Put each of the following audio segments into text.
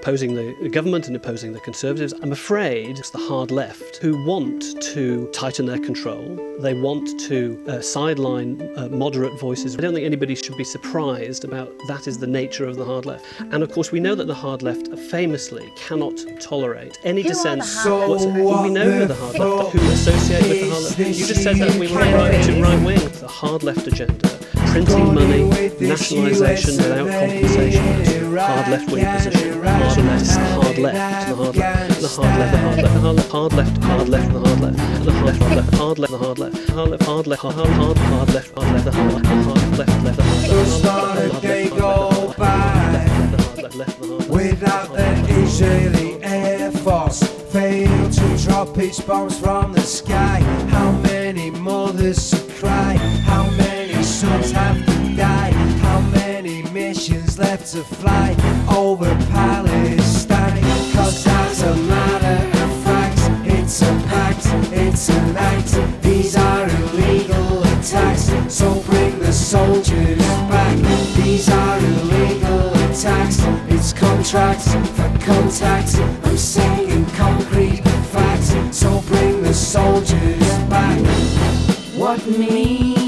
opposing the government and opposing the Conservatives. I'm afraid it's the hard left who want to tighten their control. They want to uh, sideline uh, moderate voices. I don't think anybody should be surprised about that is the nature of the hard left. And of course, we know that the hard left famously cannot tolerate any dissent. So whatsoever. we know who the hard left who associate with the hard left. You just said that we were right right wing. The hard left agenda, printing money, nationalisation without compensation. Hard left wing position. Hard left, hard left, the hard left, the hard left, the hard left, hard left, hard left, the hard left, the hard left, hard the hard left, hard left, hard left, hard left, hard hard hard left, hard left, the hard left, hard left, left, the hard left, hard left, they go by without the Israeli Air Force. Fail to drop its bombs from the sky. How many mothers to cry? How many sons have left to fly over Palestine? Cause that's a matter of fact. It's a pact, it's an act. These are illegal attacks. So bring the soldiers back. These are illegal attacks. It's contracts for contacts. I'm saying concrete facts. So bring the soldiers back. What mean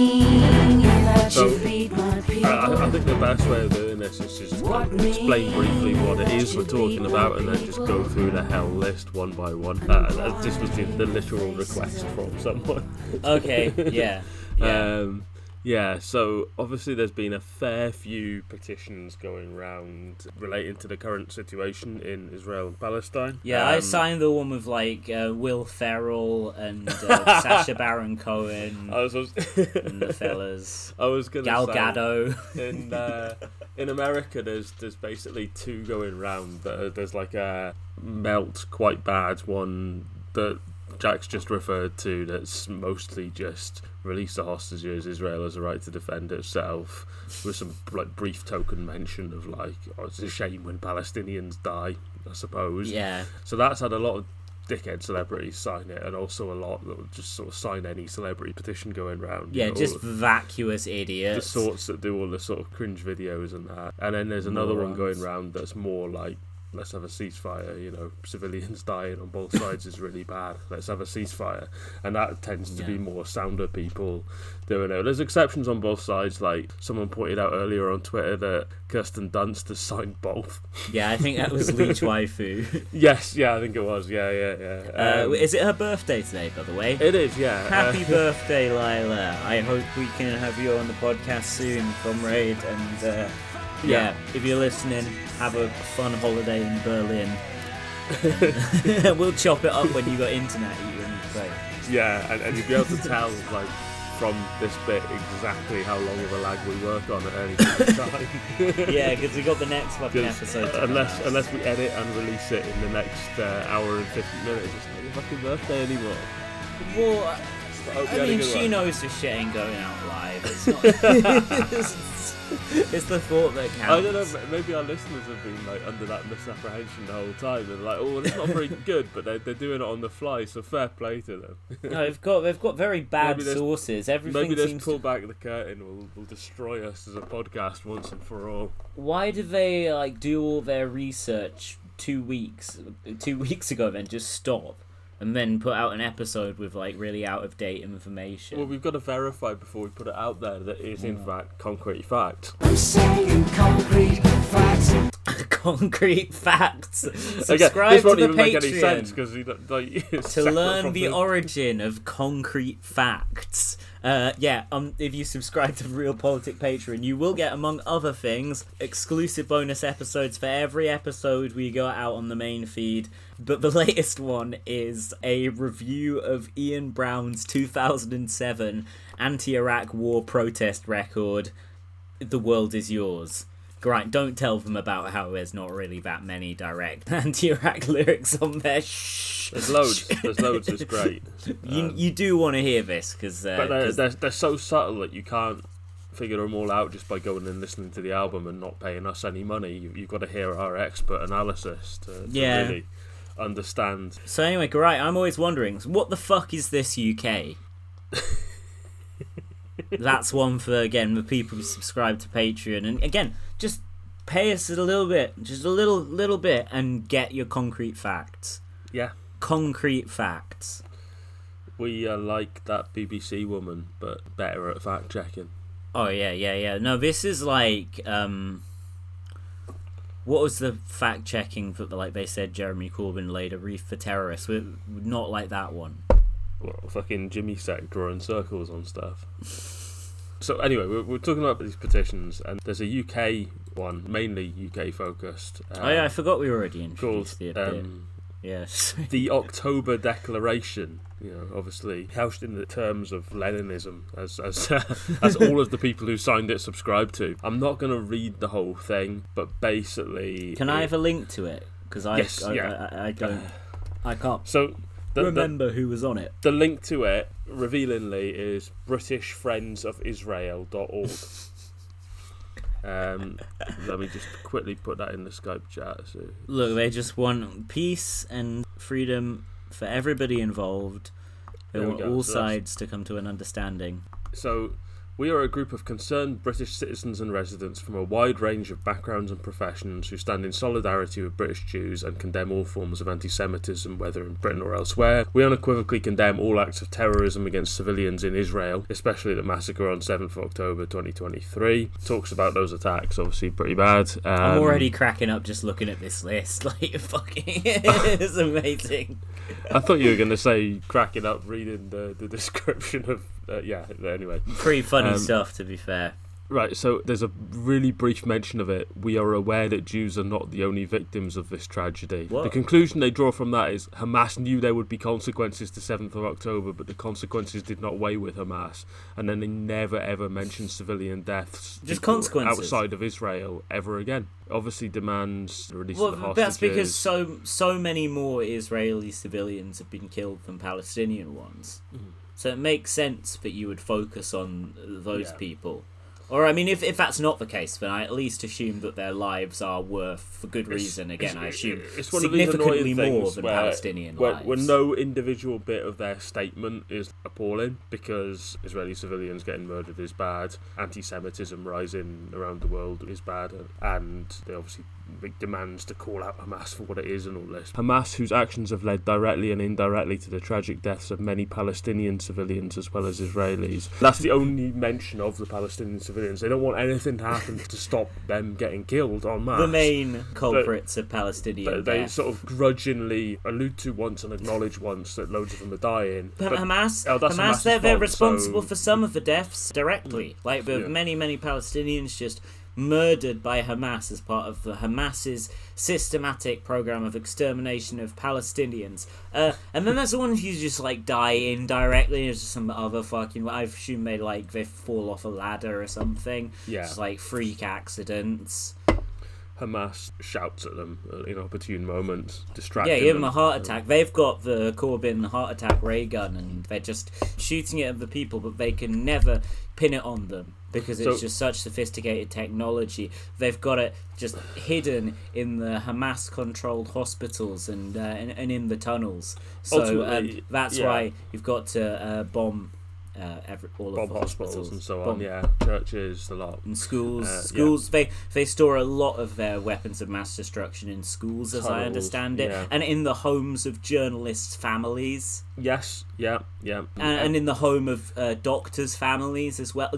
best way of doing this is just explain briefly what it is we're talking about and then just go through the hell list one by one. Uh, uh, this was the, the literal request from someone. Okay, yeah. Yeah. Um, yeah, so obviously there's been a fair few petitions going round relating to the current situation in Israel and Palestine. Yeah, I Um, signed the one with like uh, Will Ferrell and uh, Sacha Baron Cohen I was, I was, and the fellas. I was gonna Gal say, Gadot. in uh, in America, there's there's basically two going round. There- There's like a melt quite bad one that Jack's just referred to. That's mostly just release the hostages. Israel has a right to defend itself, with some like brief token mention of like, oh, it's a shame when Palestinians die. I suppose. Yeah. So that's had a lot of dickhead celebrities sign it, and also a lot that would just sort of sign any celebrity petition going round. you Yeah, know, just vacuous idiots. the sorts that do all the sort of cringe videos and that. And then there's another one going Morons. round that's more like, let's have a ceasefire. You know, civilians dying on both sides is really bad. Let's have a ceasefire, and that tends to be more sounder people doing it. There's exceptions on both sides. Like someone pointed out earlier on Twitter that Kirsten Dunst has signed both. Yeah, I think that was Leech Waifu. yes, yeah, I think it was. Yeah, yeah, yeah. Uh, Um, is it her birthday today, by the way? it is, yeah. Happy Uh, birthday, Lila. I hope we can have you on the podcast soon, comrade. And uh, yeah, if you're listening, have a fun holiday in Berlin. we'll chop it up when you got internet at you and. Yeah, and, and you'll be able to tell like from this bit exactly how long of a lag we work on at any given time. Yeah, because we got the next fucking episode. unless out. unless we edit and release it in the next uh, hour and fifty minutes, it's not your fucking birthday anymore. Well, I I mean, she one. knows the shit ain't going out live. It's not. it's the thought that counts. I don't know. Maybe our listeners have been like under that misapprehension the whole time, and like, oh, it's not very good, but they're, they're doing it on the fly, so fair play to them. No, they've got they've got very bad sources. Everything Maybe this seems pull to... back the curtain will will destroy us as a podcast once and for all. Why did they like do all their research two weeks two weeks ago, then just stop and then put out an episode with like really out of date information? Well, we've got to verify before we put it out there that it is in fact concrete fact. I'm saying concrete facts. Concrete facts. Again, Subscribe this won't to the even make any Patreon. sense because you don't, like, to learn from the origin of concrete facts. Uh, yeah, um, if you subscribe to the Reel Politik Patreon, you will get, among other things, exclusive bonus episodes for every episode we go out on the main feed. But the latest one is a review of Ian Brown's 2007 anti Iraq war protest record, The World Is Yours. Right, don't tell them about how there's not really that many direct anti-Iraq lyrics on there. Shh. There's loads. There's loads. It's great. You, Um, you do want to hear this because uh, but they're, they're, they're so subtle that you can't figure them all out just by going and listening to the album and not paying us any money. You, you've got to hear our expert analysis to, to Yeah. really understand. so anyway, right. I'm always wondering, what the fuck is this UK? That's one for again the people who subscribe to Patreon, and again, just pay us a little bit, just a little little bit, and get your concrete facts. Yeah, Concrete facts. we are like that BBC woman, but better at fact checking. Oh yeah, yeah, yeah. No, this is like um what was the fact checking that like they said Jeremy Corbyn laid a reef for terrorists? We're not like that one. Well, fucking Jimmy Sack drawing circles on stuff. So anyway, we're, we're talking about these petitions, and there's a UK one, mainly UK focused. oh yeah, I um, forgot we were already called introduced the bit. um, Yes. the October Declaration. You know, obviously couched in the terms of Leninism, as as as all of the people who signed it subscribe to. I'm not going to read the whole thing, but basically, Can I have a link to it? Because I, Yes, I, yeah. I, I don't, I can't So the, the, remember who was on it. the link to it, revealingly, is BritishFriendsofIsrael.org. Um, let me just quickly put that in the Skype chat. So Look, they just want peace and freedom for everybody involved. They There want all sides to come to an understanding. So, we are a group of concerned British citizens and residents from a wide range of backgrounds and professions who stand in solidarity with British Jews and condemn all forms of anti Semitism, whether in Britain or elsewhere. We unequivocally condemn all acts of terrorism against civilians in Israel, especially the massacre on 7th of October 2023. Talks about those attacks, obviously pretty bad. Um, I'm already cracking up just looking at this list. Like, fucking, it's amazing. I thought you were going to say cracking up reading the, the description of. Uh, yeah, anyway. Pretty funny Um, stuff, to be fair. Right, so there's a really brief mention of it. We are aware that Jews are not the only victims of this tragedy. What? The conclusion they draw from that is Hamas knew there would be consequences to 7th of October, but the consequences did not weigh with Hamas. And then they never ever mention civilian deaths Just consequences. outside of Israel ever again. Obviously demands the release Well, of the hostages. that's because so so many more Israeli civilians have been killed than Palestinian ones. Mm-hmm. So it makes sense that you would focus on those Yeah. people. Or I mean, if, if that's not the case, then I at least assume that their lives are worth, for good It's- reason. Again, I assume it's one of these significantly more than where- Palestinian where, lives. where no individual bit of their statement is appalling because Israeli civilians getting murdered is bad, anti-Semitism rising around the world is bad, and they obviously demands to call out Hamas for what it is and all this. Hamas, whose actions have led directly and indirectly to the tragic deaths of many Palestinian civilians as well as Israelis. That's the only mention of the Palestinian civilians. They don't want anything to happen to stop them getting killed en masse the main culprits of Palestinian but they death. sort of grudgingly allude to once and acknowledge once that loads of them are dying. But But Hamas, oh, that's Hamas, they're, they're responsible so- for some of the deaths directly. Like the Yeah. many, many Palestinians just murdered by Hamas as part of the Hamas's systematic program of extermination of Palestinians. Uh, and then there's the ones who just like die indirectly. There's some other fucking. I assume they like they fall off a ladder or something. Yeah. Just like freak accidents. Hamas shouts at them at inopportune moments, distracting Yeah, give them. a heart attack. They've got the Corbyn heart attack ray gun, and they're just shooting it at the people, but they can never pin it on them because it's So- just such sophisticated technology. They've got it just hidden in the Hamas-controlled hospitals and uh, and, and in the tunnels. So um, that's yeah. why you've got to uh, bomb uh, every, all bomb of the hospitals hospitals and so on. Bomb Yeah, churches, a lot. in schools. Uh, yeah. schools they they store a lot of their weapons of mass destruction in schools, as I understand it, yeah. and in the homes of journalists' families, Yes, yeah, yeah. and, and in the home of uh, doctors' families as well.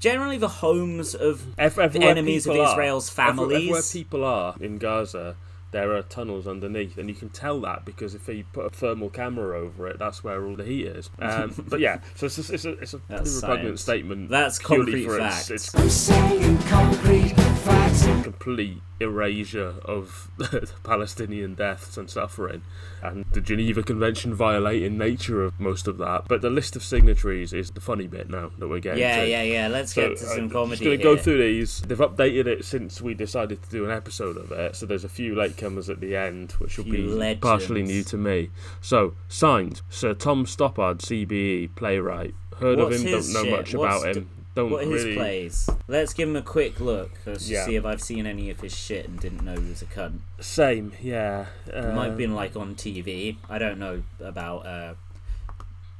Generally, the homes of Ev- everywhere enemies of people are- Israel's every- Everywhere people are in Gaza, there are tunnels underneath, and you can tell that because if you put a thermal camera over it, that's where all the heat is. Um, but yeah, so it's a, it's a, it's a pretty That's repugnant science. statement. That's purely concrete for facts. Its, its I'm saying concrete facts. complete erasure of Palestinian deaths and suffering, and the Geneva Convention violating nature of most of that. But the list of signatories is the funny bit now that we're getting yeah, to. yeah, yeah. Let's So, get to uh, some I'm comedy just going to go through these. They've updated it since we decided to do an episode of it. So there's a few latecomers at the end, which will be legends. partially new to me. So signed, Sir Tom Stoppard, CBE playwright. Heard What's of him, don't know shit? much What's about the- him. Don't What are his plays? Let's give him a quick look. Let's just Yeah. see if I've seen any of his shit and didn't know he was a cunt. Same, yeah. It might have been Um, like on TV. I don't know about uh,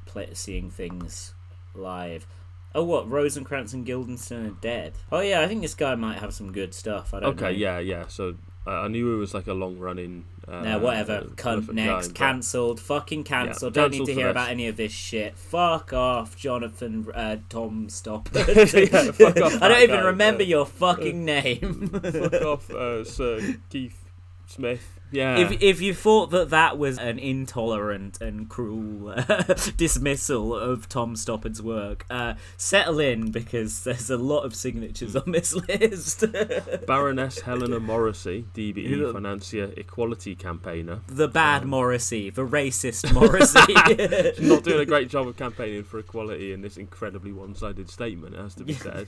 play, seeing things live. Oh, what? Rosencrantz and Guildenstern are dead. Oh yeah, I think this guy might have some good stuff. I don't Okay, know. yeah, yeah. So uh, I knew it was like a long running. Uh, Nah, whatever. uh, Cunt next. Cancelled. Fucking cancelled. Don't need to hear about any of this shit. Fuck off, Jonathan uh, Tom Stop. Yeah, fuck off I don't even guy, remember yeah. your fucking name. Fuck off, uh, Sir Keith Smith. Yeah. If, if you thought that that was an intolerant and cruel uh, dismissal of Tom Stoppard's work, uh, settle in because there's a lot of signatures on this list. Baroness Helena Morrissey, DBE financier, equality campaigner. the bad Morrissey, the racist Morrissey. She's not doing a great job of campaigning for equality in this incredibly one-sided statement. It has to be said.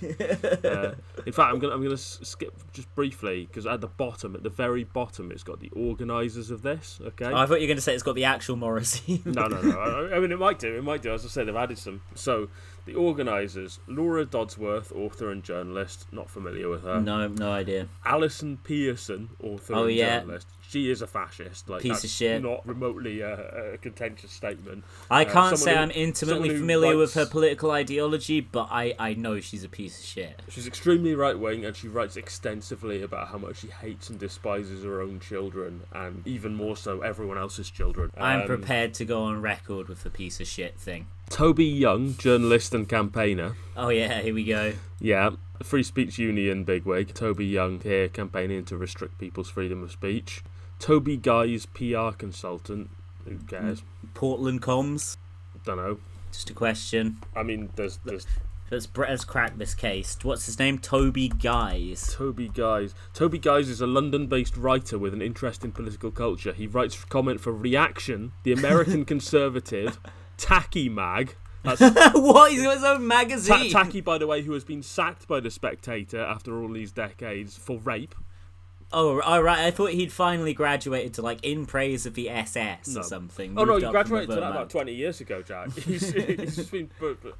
uh, in fact, I'm gonna I'm gonna skip just briefly because at the bottom, at the very bottom, it's got the organisers of this. Okay. Oh, I thought you were going to say it's got the actual Morrissey. no, no, no. I, I mean, it might do. It might do. As I said, they've added some. So, the organisers: Laura Dodsworth, author and journalist. Not familiar with her. no, no idea. Allison Pearson, author Oh, and yeah. journalist. She is a fascist. Like Piece of shit. Not remotely a, a contentious statement. I Uh, can't someone say who- I'm intimately familiar with her political ideology, but I, I know she's a piece of shit. She's extremely right wing and she writes extensively about how much she hates and despises her own children and even more so everyone else's children. I'm Um, prepared to go on record with the piece of shit thing. Toby Young, journalist and campaigner. Oh yeah, here we go. Yeah, Free Speech Union bigwig. Toby Young here campaigning to restrict people's freedom of speech. Toby Guy's PR consultant. Who cares? Portland comms. Don't know. Just a question. I mean, there's there's Let's let's crack this case. What's his name? Toby Guise. Toby Guise. Toby Guise is a London-based writer with an interest in political culture. He writes comment for Reaction, the American conservative, Taki Mag. That's what? He's got his own magazine. Taki, by the way, who has been sacked by the Spectator after all these decades for rape. Oh, all oh, right. I thought he'd finally graduated to like in praise of the SS No. or something. Oh no, he graduated to that about twenty years ago, Jack. He's, he's just been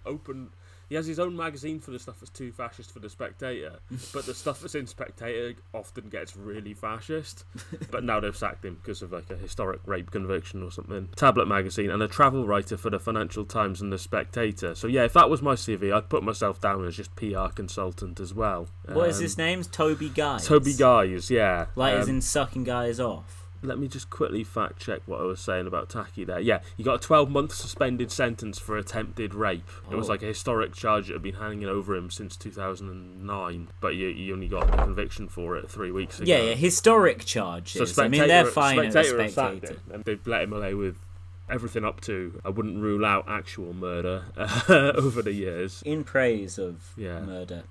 open. He has his own magazine for the stuff that's too fascist for the Spectator, but the stuff that's in Spectator often gets really fascist. But now they've sacked him because of like a historic rape conviction or something. Tablet magazine and a travel writer for the Financial Times and the Spectator. So yeah, if that was my CV, I'd put myself down as just PR consultant as well. What is Um, his name? Toby Guise. Toby Guise, yeah. Like as Um, in sucking guys off. Let me just quickly fact check what I was saying about Taki there. Yeah, he got a 12 month suspended sentence for attempted rape. It was Oh. like a historic charge that had been hanging over him since 2009, but he, he only got a conviction for it three weeks ago. Yeah, yeah, historic charges. I mean, they're fine at Spectator spectator. and they've let him away with everything up to. I wouldn't rule out actual murder over the years. In praise of Yeah. murder.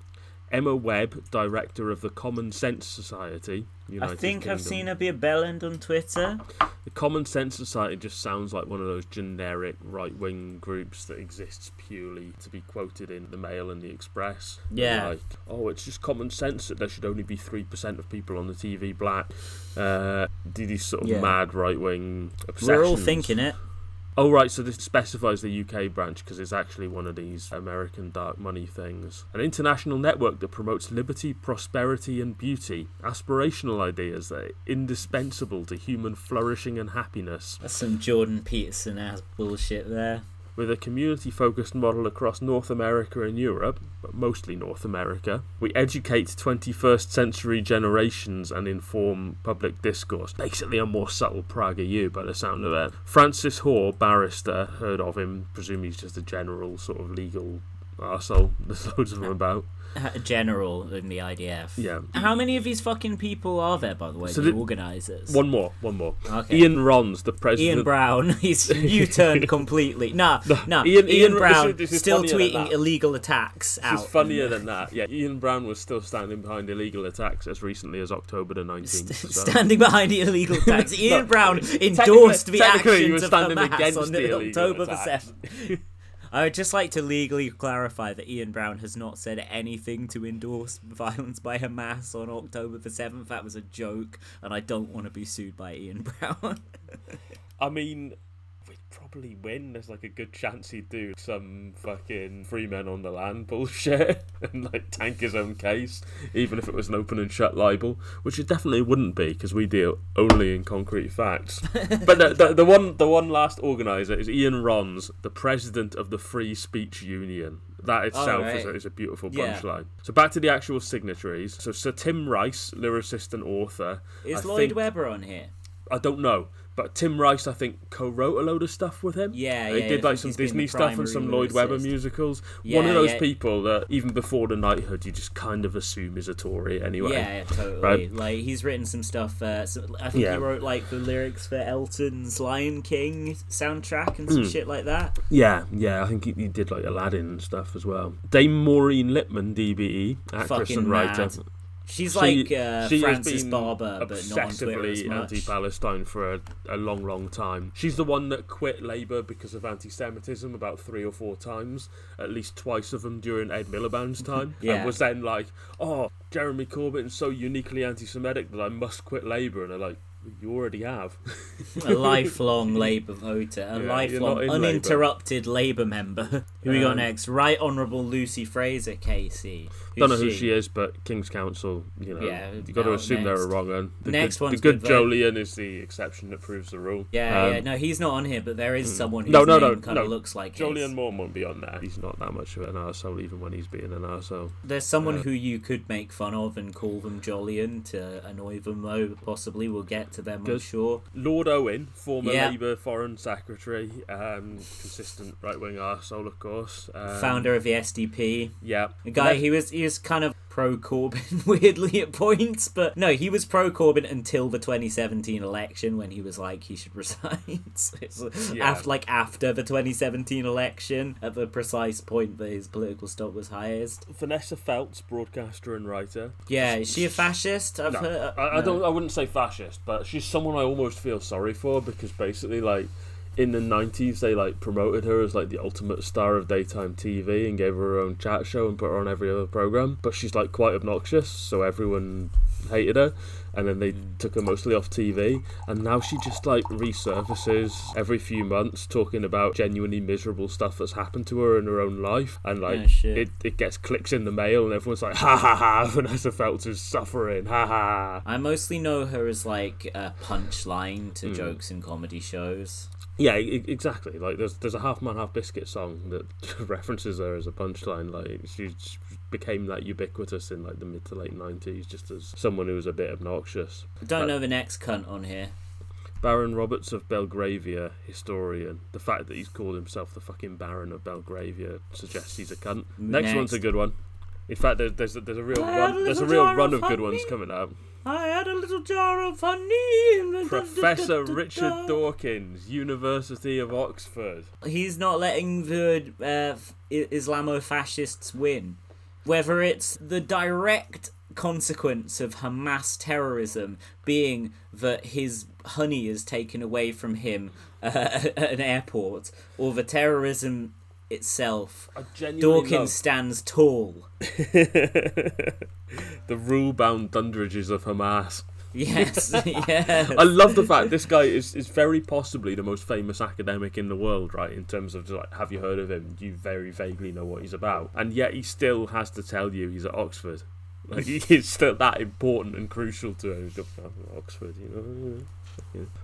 Emma Webb, director of the Common Sense Society. United I think I've seen her be a bellend on Twitter. The Common Sense Society just sounds like one of those generic right wing groups that exists purely to be quoted in the Mail and the Express. Yeah. Like, oh, it's just common sense that there should only be 3% of people on the TV black. Uh, do these sort of Yeah. mad right wing obsessions. We're all thinking it. Oh, right, so this specifies the UK branch because it's actually one of these American dark money things. An international network that promotes liberty, prosperity, and beauty. Aspirational ideas that are indispensable to human flourishing and happiness. That's some Jordan Peterson ass bullshit there. With a community focused model across North America and Europe, but mostly North America, we educate 21st century generations and inform public discourse. Basically, a more subtle PragerU by the sound of it. Francis Hoare, barrister, heard of him, presume he's just a general sort of legal arsehole. There's loads of them about. Uh, General in the IDF. Yeah. How many of these fucking people are there, by the way, So the the- organisers? One more, one more. Okay. Ian Rons, the president. Ian Brown, he's U-turned completely. Nah, nah. Ian- Ian, Ian- Brown this is- this is still tweeting illegal attacks out. This is funnier than that. Yeah, Ian Brown was still standing behind illegal attacks as recently as October the 19th. so- Standing behind the illegal attacks. Ian No, Brown endorsed the actions was of standing Hamas against on the October the 7th. I would just like to legally clarify that Ian Brown has not said anything to endorse violence by Hamas on October the 7th. That was a joke, and I don't want to be sued by Ian Brown. I mean, probably win. There's like a good chance he'd do some fucking free men on the land bullshit and like tank his own case, even if it was an open and shut libel, which it definitely wouldn't be because we deal only in concrete facts. but the, the, the one, the one last organizer is Ian Rons, the president of the Free Speech Union. That oh, itself is, a, is a beautiful Yeah. punchline. So back to the actual signatories. So Sir Tim Rice, lyricist and author. Is I Lloyd think- Webber on here? I don't know, but Tim Rice, I think, co-wrote a load of stuff with him. Yeah, he yeah, They did like some Disney stuff and some Lloyd Webber musicals. One of those yeah. people that even before the knighthood, you just kind of assume is a Tory anyway. Yeah, totally. Right. Like he's written some stuff. Uh, I think Yeah. he wrote like the lyrics for Elton's Lion King soundtrack and some Hmm. shit like that. Yeah, yeah, I think he, he did like Aladdin and stuff as well. Dame Maureen Lipman, DBE, actress Fucking and writer. mad. She's She- like uh, she has Frances Barber, but not on Twitter as obsessively much. anti-Palestine for a, a long, long time. She's the one that quit Labour because of anti-Semitism about three or four times, at least twice of them during Ed Miliband's time, Yeah. and was then like, "Oh, Jeremy Corbyn is so uniquely anti-Semitic that I must quit Labour," and they're like, "You already have." a lifelong Labour voter, a Yeah, lifelong Labour. uninterrupted Labour member. Who we got Um, next? Right Honourable Lucy Frazer, KC. Who's Don't know who she is, but King's Counsel, you know, Yeah, you got to now assume they're a next. wrong one. The Next good, one's the good. Jolyon is the exception that proves the rule. Yeah, Um, yeah. No, he's not on here, but there is someone whose No, no, no, kind no. of looks like his. Jolyon Maugham won't be on there. He's not that much of an arsehole, even when he's being an arsehole. There's someone Uh, who you could make fun of and call them Jolyon to annoy them, though. Possibly, we'll get to them. I'm sure. Lord Owen, former Yeah. Labour Foreign Secretary, um, consistent right wing arsehole, of course. Um, Founder of the SDP. Yeah. A guy, he was he was kind of pro Corbyn weirdly at points, but no, he was pro Corbyn until the 2017 election when he was like he should resign. so it's Yeah. after like after the 2017 election, at the precise point that his political stock was highest. Vanessa Feltz, broadcaster and writer. Yeah, is she a fascist? I've No, heard. Uh, I, I no. don't. I wouldn't say fascist, but she's someone I almost feel sorry for because basically, like in the '90s, they like promoted her as like the ultimate star of daytime TV and gave her her own chat show and put her on every other program. But she's like quite obnoxious, so everyone hated her. And then they took her mostly off TV, and now she just like resurfaces every few months talking about genuinely miserable stuff that's happened to her in her own life, and like shit. it, it gets clicks in the mail, and everyone's like, ha ha ha, Vanessa Feltz is suffering, ha ha. I mostly know her as like a punchline to Hmm. jokes in comedy shows. Yeah, e- exactly. Like there's there's a half man half biscuit song that references her as a punchline. Like she became that ubiquitous in like the mid to late nineties, just as someone who was a bit obnoxious. Don't But- know the next cunt on here. Baron Roberts of Belgravia, historian. The fact that he's called himself the fucking Baron of Belgravia suggests he's a cunt. Next, Next. one's a good one. In fact, there's there's a, there's a real run, there's a real run of of good ones coming up. I had a little jar of honey. Professor Richard Dawkins, University of Oxford. He's not letting the uh, f- I- Islamo-fascists win. Whether it's the direct consequence of Hamas terrorism being that his honey is taken away from him uh, at an airport, or the terrorism itself, Dawkins love- stands tall. the rule-bound dundrages of Hamas. Yes, yes. I love the fact this guy is, is very possibly the most famous academic in the world, right? In terms of like, have you heard of him? You very vaguely know what he's about? And yet he still has to tell you he's at Oxford. Like he is still that important and crucial to him. He's got- "Oh, Oxford, you know.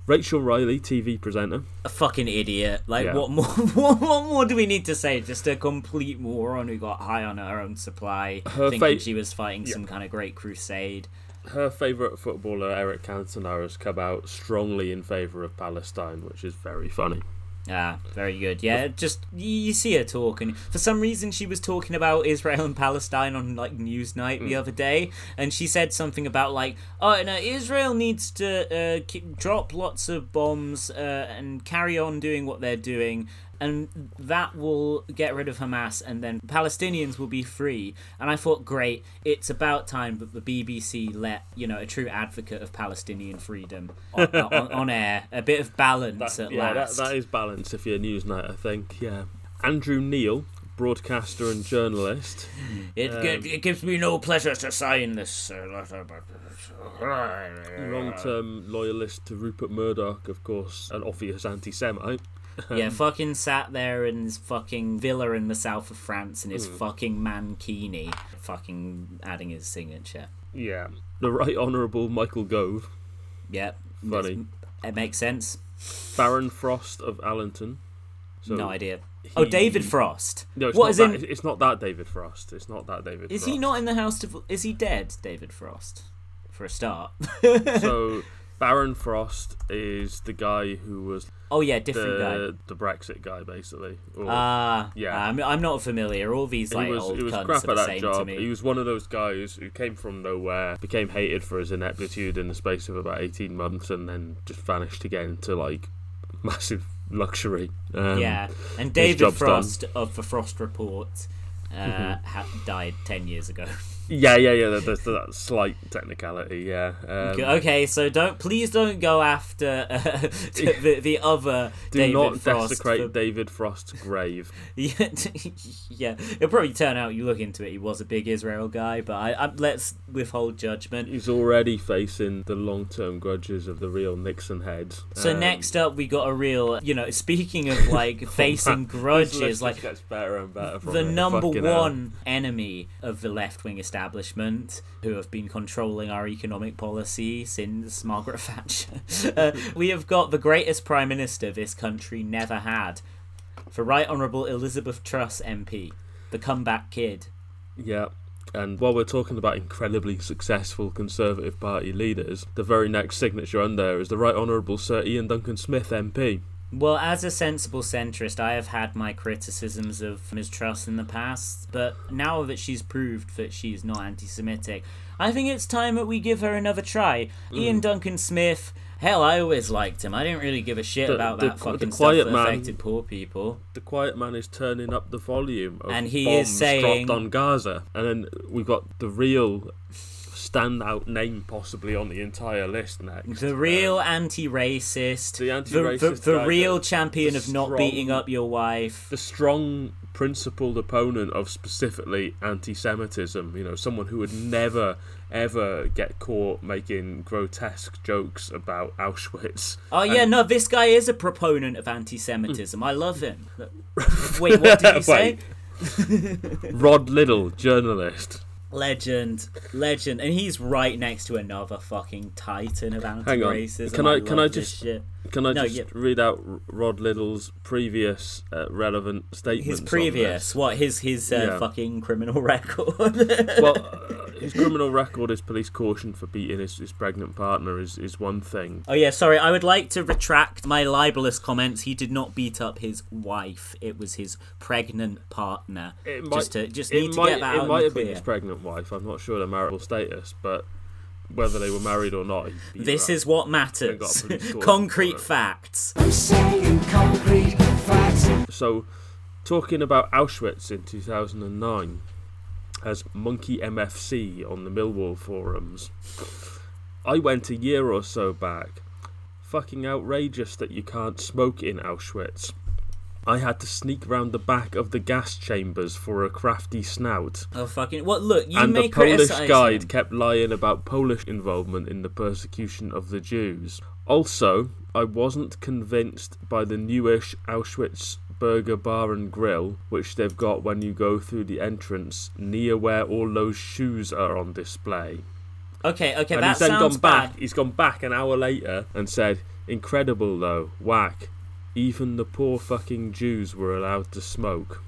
Rachel Riley, TV presenter. a fucking idiot. Like, Yeah. what more? What, what more do we need to say? Just a complete moron who got high on her own supply, Her thinking fa- she was fighting Yeah. some kind of great crusade. Her favourite footballer, Eric Cantona, has come out strongly in favour of Palestine, which is very funny. Ah, very good. Yeah, just you, see her talking. For some reason, she was talking about Israel and Palestine on like Newsnight the other day, and she said something about like, oh, no, Israel needs to uh, ki- drop lots of bombs uh, and carry on doing what they're doing. And that will get rid of Hamas, and then Palestinians will be free. And I thought, great, it's about time that the BBC let you know a true advocate of Palestinian freedom on, on, on air. A bit of balance at yeah, that, that is balance if you're Newsnight, I think. Yeah. Andrew Neil, broadcaster and journalist. It, Um, it gives me no pleasure to sign this uh, letter, but. long term loyalist to Rupert Murdoch, of course, an obvious anti Semite. Yeah, um, fucking sat there in his fucking villa in the south of France in his mm. fucking mankini, fucking adding his signature. Yeah. The Right Honourable Michael Gove, Yep. Funny. It makes sense. Baron Frost of Allenton, So no idea. Oh, David Frost. No, it's what not is that, in? It's not that David Frost. It's not that David. Is Frost. he not in the House of? Is he dead, David Frost? For a start. So Baron Frost is the guy who was oh yeah, different guy. the the Brexit guy, basically. Ah, Yeah. I'm, I'm not familiar. All these like he was, old he was cunts crap are at the that same to job. me. He was one of those guys who came from nowhere, became hated for his ineptitude in the space of about eighteen months, and then just vanished again to like massive luxury. Um, yeah, and David job's done. Frost of the Frost Report uh, Mm-hmm. ha- died ten years ago. yeah, yeah, yeah. There's that slight technicality. Yeah. Um, okay, so don't please don't go after uh, the the other Do David not Frost. desecrate for- David Frost's grave. Yeah, yeah, it'll probably turn out you look into it. He was a big Israel guy, but I, I let's withhold judgment. He's already facing the long-term grudges of the real Nixon heads. So Um, next up, we got a real, you know, speaking of like facing grudges, like better and better. The number Fucking hell. one enemy of the left wing establishment, who have been controlling our economic policy since Margaret Thatcher. uh, we have got the greatest prime minister this country never had, for Right Honourable Elizabeth Truss MP, the comeback kid. Yeah. And while we're talking about incredibly successful Conservative Party leaders, the very next signature on there is the Right Honourable Sir Iain Duncan Smith MP. Well, as a sensible centrist, I have had my criticisms of Ms. Truss in the past, but now that she's proved that she's not anti Semitic, I think it's time that we give her another try. Mm. Iain Duncan Smith, hell, I always liked him. I didn't really give a shit The- about the that qu- the fucking stuff quiet that man- affected poor people. The quiet man is turning up the volume of And he is saying- dropped on Gaza. And then we've got the real standout name possibly on the entire list next. The real um, anti racist, the the, anti-racist the, the guy real champion the of not beating up your wife. the strong principled opponent of specifically anti-Semitism. You know, someone who would never ever get caught making grotesque jokes about Auschwitz. Oh yeah, And- no, this guy is a proponent of anti-Semitism. I love him. Wait, what did you say? Rod Liddle, journalist. Legend, legend, and he's right next to another fucking titan of anti-racism. Can I- can I just- shit. Can I No, just yeah. read out Rod Liddle's previous uh, relevant statements? his previous what his his uh, Yeah. fucking criminal record? well, uh, his criminal record, his police caution for beating his, his pregnant partner is, is one thing. oh yeah, sorry. I would like to retract my libelous comments. He did not beat up his wife. It was his pregnant partner. It just to just need to might, get that it out might have been his pregnant wife. I'm not sure the marital status, but whether they were married or not, This is what matters. got a police call Concrete facts. I'm saying concrete facts. So, talking about Auschwitz in 2009 as Monkey MFC on the Millwall forums. I went a year or so back. Fucking outrageous that you can't smoke in Auschwitz. I had to sneak round the back of the gas chambers for a crafty snout. Oh fucking what? Look, you and the Polish guide him. kept lying about Polish involvement in the persecution of the Jews. Also, I wasn't convinced by the newish Auschwitz Burger Bar and Grill, which they've got when you go through the entrance near where all those shoes are on display. Okay, okay, and that he's then sounds gone back. bad. He's gone back an hour later and said, "Incredible though, whack. Even the poor fucking Jews were allowed to smoke.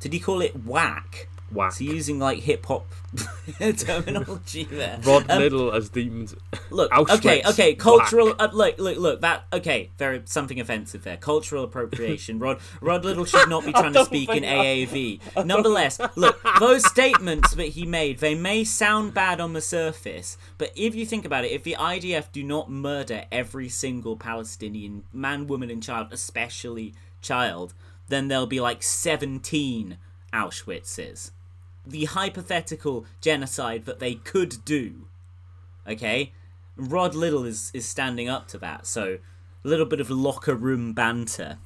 Did he call it whack? Whack." So using like hip hop terminology there. Rod Um, Liddle has deemed Look, Auschwitz okay, okay, cultural. Uh, look, look, look. That okay. Very something offensive there. Cultural appropriation. Rod, Rod Liddle should not be trying to speak in AAV. Nonetheless, look, those statements that he made, they may sound bad on the surface, but if you think about it, if the IDF do not murder every single Palestinian man, woman, and child, especially child, then there'll be like seventeen Auschwitzes. The hypothetical genocide that they could do okay rod liddle is is standing up to that so a little bit of locker room banter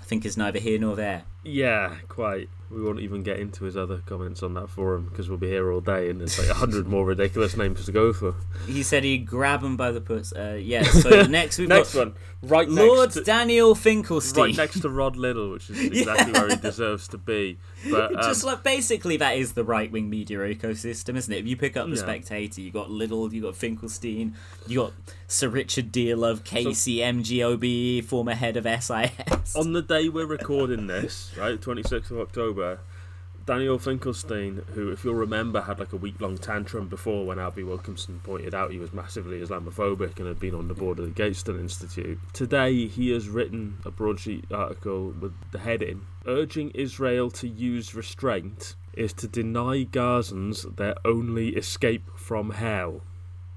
i think is neither here nor there Yeah, quite. we won't even get into his other comments on that forum because we'll be here all day and there's like a hundred more ridiculous names to go for. He said he'd grab him by the puss. Uh, yeah, so next we've Next got one, right Lord next to, Daniel Finkelstein. right next to Rod Liddle, which is exactly where he deserves to be. But um, Just like basically, that is the right wing media ecosystem, isn't it? If you pick up the Yeah. Spectator, you got Liddle, you got Finkelstein, you got Sir Richard Dearlove, KCMGOB, former head of SIS. on the day we're recording this, right, 26th of October, Daniel Finkelstein, who, if you'll remember, had like a week long tantrum before when Abi Wilkinson pointed out he was massively Islamophobic and had been on the board of the Gatestone Institute. Today, he has written a broadsheet article with the heading Urging Israel to use restraint is to deny Gazans their only escape from hell.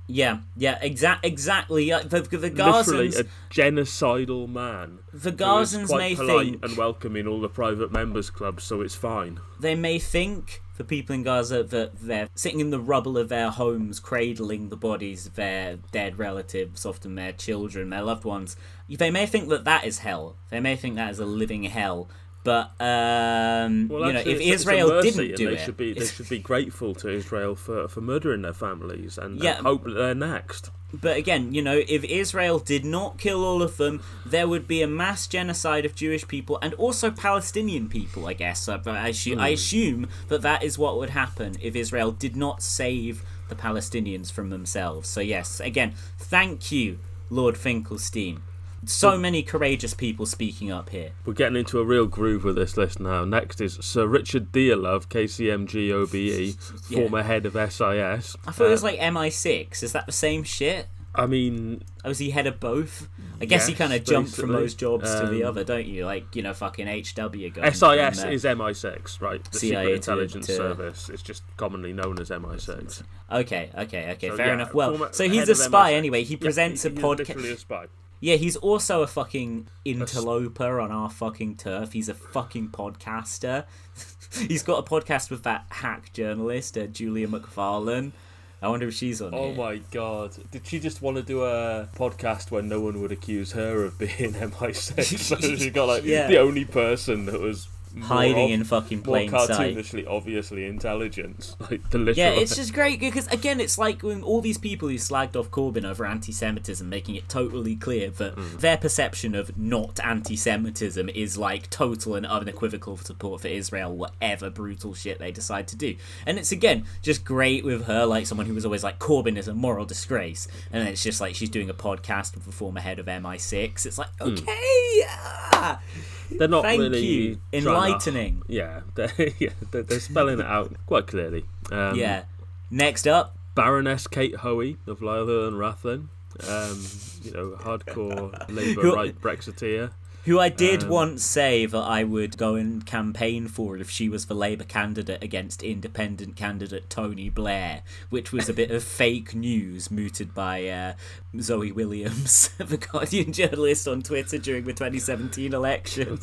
Yeah, yeah, exa- exactly. Uh, the, the Literally a genocidal man. the Gazans may think and welcoming all the private members clubs, so it's fine. they may think the people in Gaza that they're sitting in the rubble of their homes, cradling the bodies of their dead relatives, often their children, their loved ones. They may think that that is hell. They may think that is a living hell. But um, Well, you know, if Israel didn't do they it, should be they should be grateful to Israel for, for murdering their families and, Yeah. hope that they're next. But again, you know, if Israel did not kill all of them, there would be a mass genocide of Jewish people and also Palestinian people, I guess. Uh, But I, assu- I assume that that is what would happen if Israel did not save the Palestinians from themselves. So, yes, again, thank you, Lord Finkelstein. So many courageous people speaking up here. We're getting into a real groove with this list now. Next is Sir Richard Dearlove, KCMGOBE, Yeah. former head of SIS. I thought it was like MI6. Is that the same shit? I mean, Oh, was he head of both? I guess he kind of jumped from those jobs to the Um, other, don't you? Like, you know, fucking HW going SIS uh, is MI6, right? The CIA Secret Intelligence to- Service. It's just commonly known as MI6. Okay, okay, okay, So, fair yeah, enough. Well, so he's a spy MI6. anyway. He Yeah, presents he- a he's podcast. literally a spy. Yeah, he's also a fucking interloper on our fucking turf. He's a fucking podcaster. he's got a podcast with that hack journalist, uh, Julia McFarlane. I wonder if she's on Oh my god. Did she just want to do a podcast where no one would accuse her of being MI6? so she got like Yeah. the only person that was Hiding ob- in fucking more plain sight. cartoonishly obviously intelligent. Like the literal Yeah, it's just great because again, it's like when all these people who slagged off Corbyn over anti-Semitism, making it totally clear that Mm. their perception of not anti-Semitism is like total and unequivocal support for Israel, whatever brutal shit they decide to do. And it's again just great with her, like someone who was always like Corbyn is a moral disgrace, and then it's just like she's doing a podcast with the former head of MI6. It's like Mm. okay, yeah. They're not Thank really you. to- Enlightening. yeah, they're, yeah, they're, they're spelling it out quite clearly. Um, yeah. Next up, Baroness Kate Hoey of Lyle and Rathlin. Um, you know, hardcore Labour right Brexiteer. Who I did Um, once say that I would go and campaign for if she was the Labour candidate against independent candidate Tony Blair, which was a bit of fake news mooted by uh, Zoe Williams, the Guardian journalist on Twitter during the 2017 election.